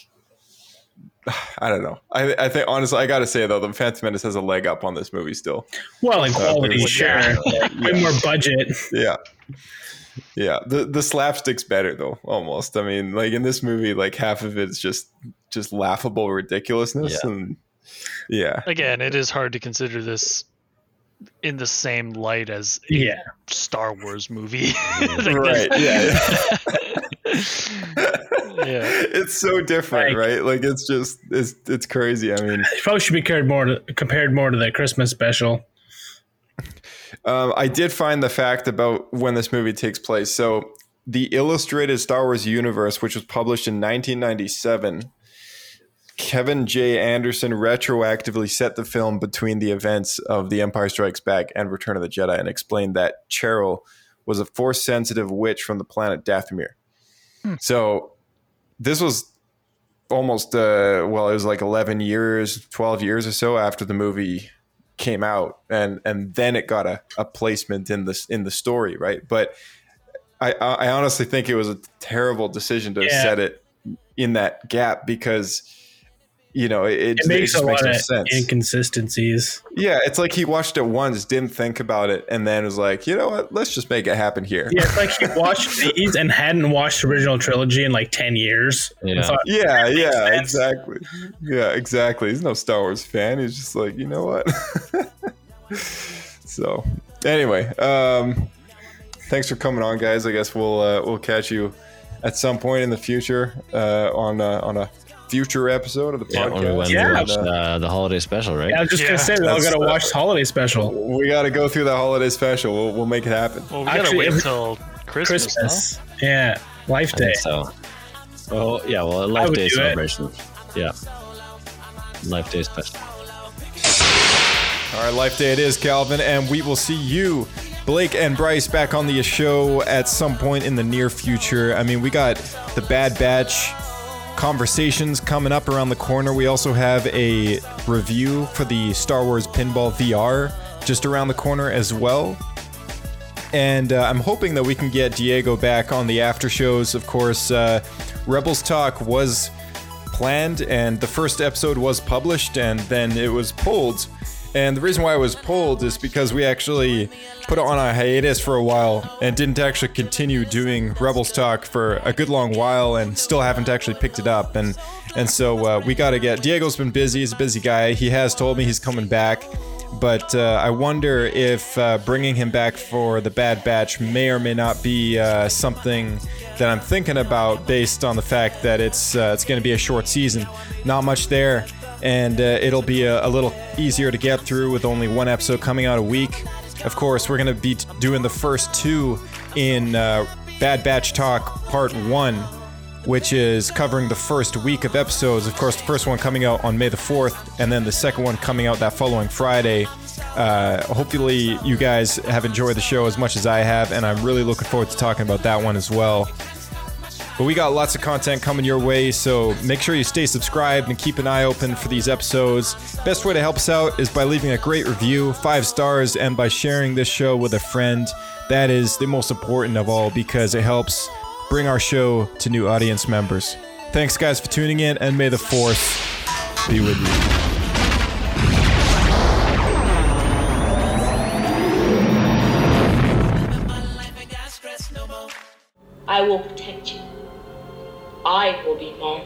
I don't know. I, I think honestly, I gotta say though, the Phantom Menace has a leg up on this movie still. Well, in uh, quality, yeah. sure. Way more budget. Yeah, yeah. The the slapstick's better though, almost. I mean, like in this movie, like half of it is just just laughable ridiculousness, Yeah. and yeah, Again, it is hard to consider this in the same light as a Yeah. Star Wars movie. Like right. this- Yeah. yeah. it's so different, Like- right? Like it's just it's it's crazy. I mean, It probably should be compared more to compared more to the Christmas special. Um, I did find the fact about when this movie takes place. So, the Illustrated Star Wars Universe, which was published in 1997, Kevin J. Anderson retroactively set the film between the events of The Empire Strikes Back and Return of the Jedi and explained that Charal was a force sensitive witch from the planet Dathomir. So, this was almost, uh, well, it was like 11 years, 12 years or so after the movie came out and and then it got a, a placement in this in the story right but I, I honestly think it was a terrible decision to Yeah. set it in that gap because you know it, it, It makes just a makes lot no of sense inconsistencies. yeah it's like he watched it once didn't think about it and then was like you know what let's just make it happen here Yeah, it's like he watched these and hadn't watched the original trilogy in like ten years. Yeah. Thought, yeah yeah sense. exactly yeah exactly he's no star wars fan he's just like you know what so anyway um thanks for coming on guys i guess we'll uh, we'll catch you at some point in the future uh on uh, on a future episode of the Yeah, when we podcast went Yeah. and watched uh, the holiday special, right? I was just Yeah, gonna say we all that's, gotta uh, watch the holiday special. we got to go through the holiday special we'll, we'll make it happen Well, we gotta Actually, wait until till Christmas. Christmas. Yeah. Life I Day. think so. Well, yeah, well, Life Day do it. celebration. Yeah. Life Day special. All right, Life Day it is, Calvin, and we will see you, Blake and Bryce, back on the show at some point in the near future. I mean, we got the Bad Batch conversations coming up around the corner. We also have a review for the Star Wars Pinball VR just around the corner as well. And uh, I'm hoping that we can get Diego back on the after shows. Of course, uh, Rebels Talk was planned, and the first episode was published, and then it was pulled. And the reason why it was pulled is because we actually put it on a hiatus for a while and didn't actually continue doing Rebels Talk for a good long while, and still haven't actually picked it up. And and so uh, we got to get. Diego's been busy. He's a busy guy. He has told me he's coming back. But uh, I wonder if uh, bringing him back for the Bad Batch may or may not be uh, something that I'm thinking about, based on the fact that it's uh, it's going to be a short season, not much there, and uh, it'll be a, a little easier to get through with only one episode coming out a week. Of course, we're going to be t- doing the first two in uh, Bad Batch Talk Part One which is covering the first week of episodes. Of course, the first one coming out on May the 4th, and then the second one coming out that following Friday. Uh, hopefully, you guys have enjoyed the show as much as I have, and I'm really looking forward to talking about that one as well. But we got lots of content coming your way, so make sure you stay subscribed and keep an eye open for these episodes. Best way to help us out is by leaving a great review, five stars, and by sharing this show with a friend. That is the most important of all because it helps bring our show to new audience members. Thanks, guys, for tuning in, and may the force be with you. I will protect you. I will be mom.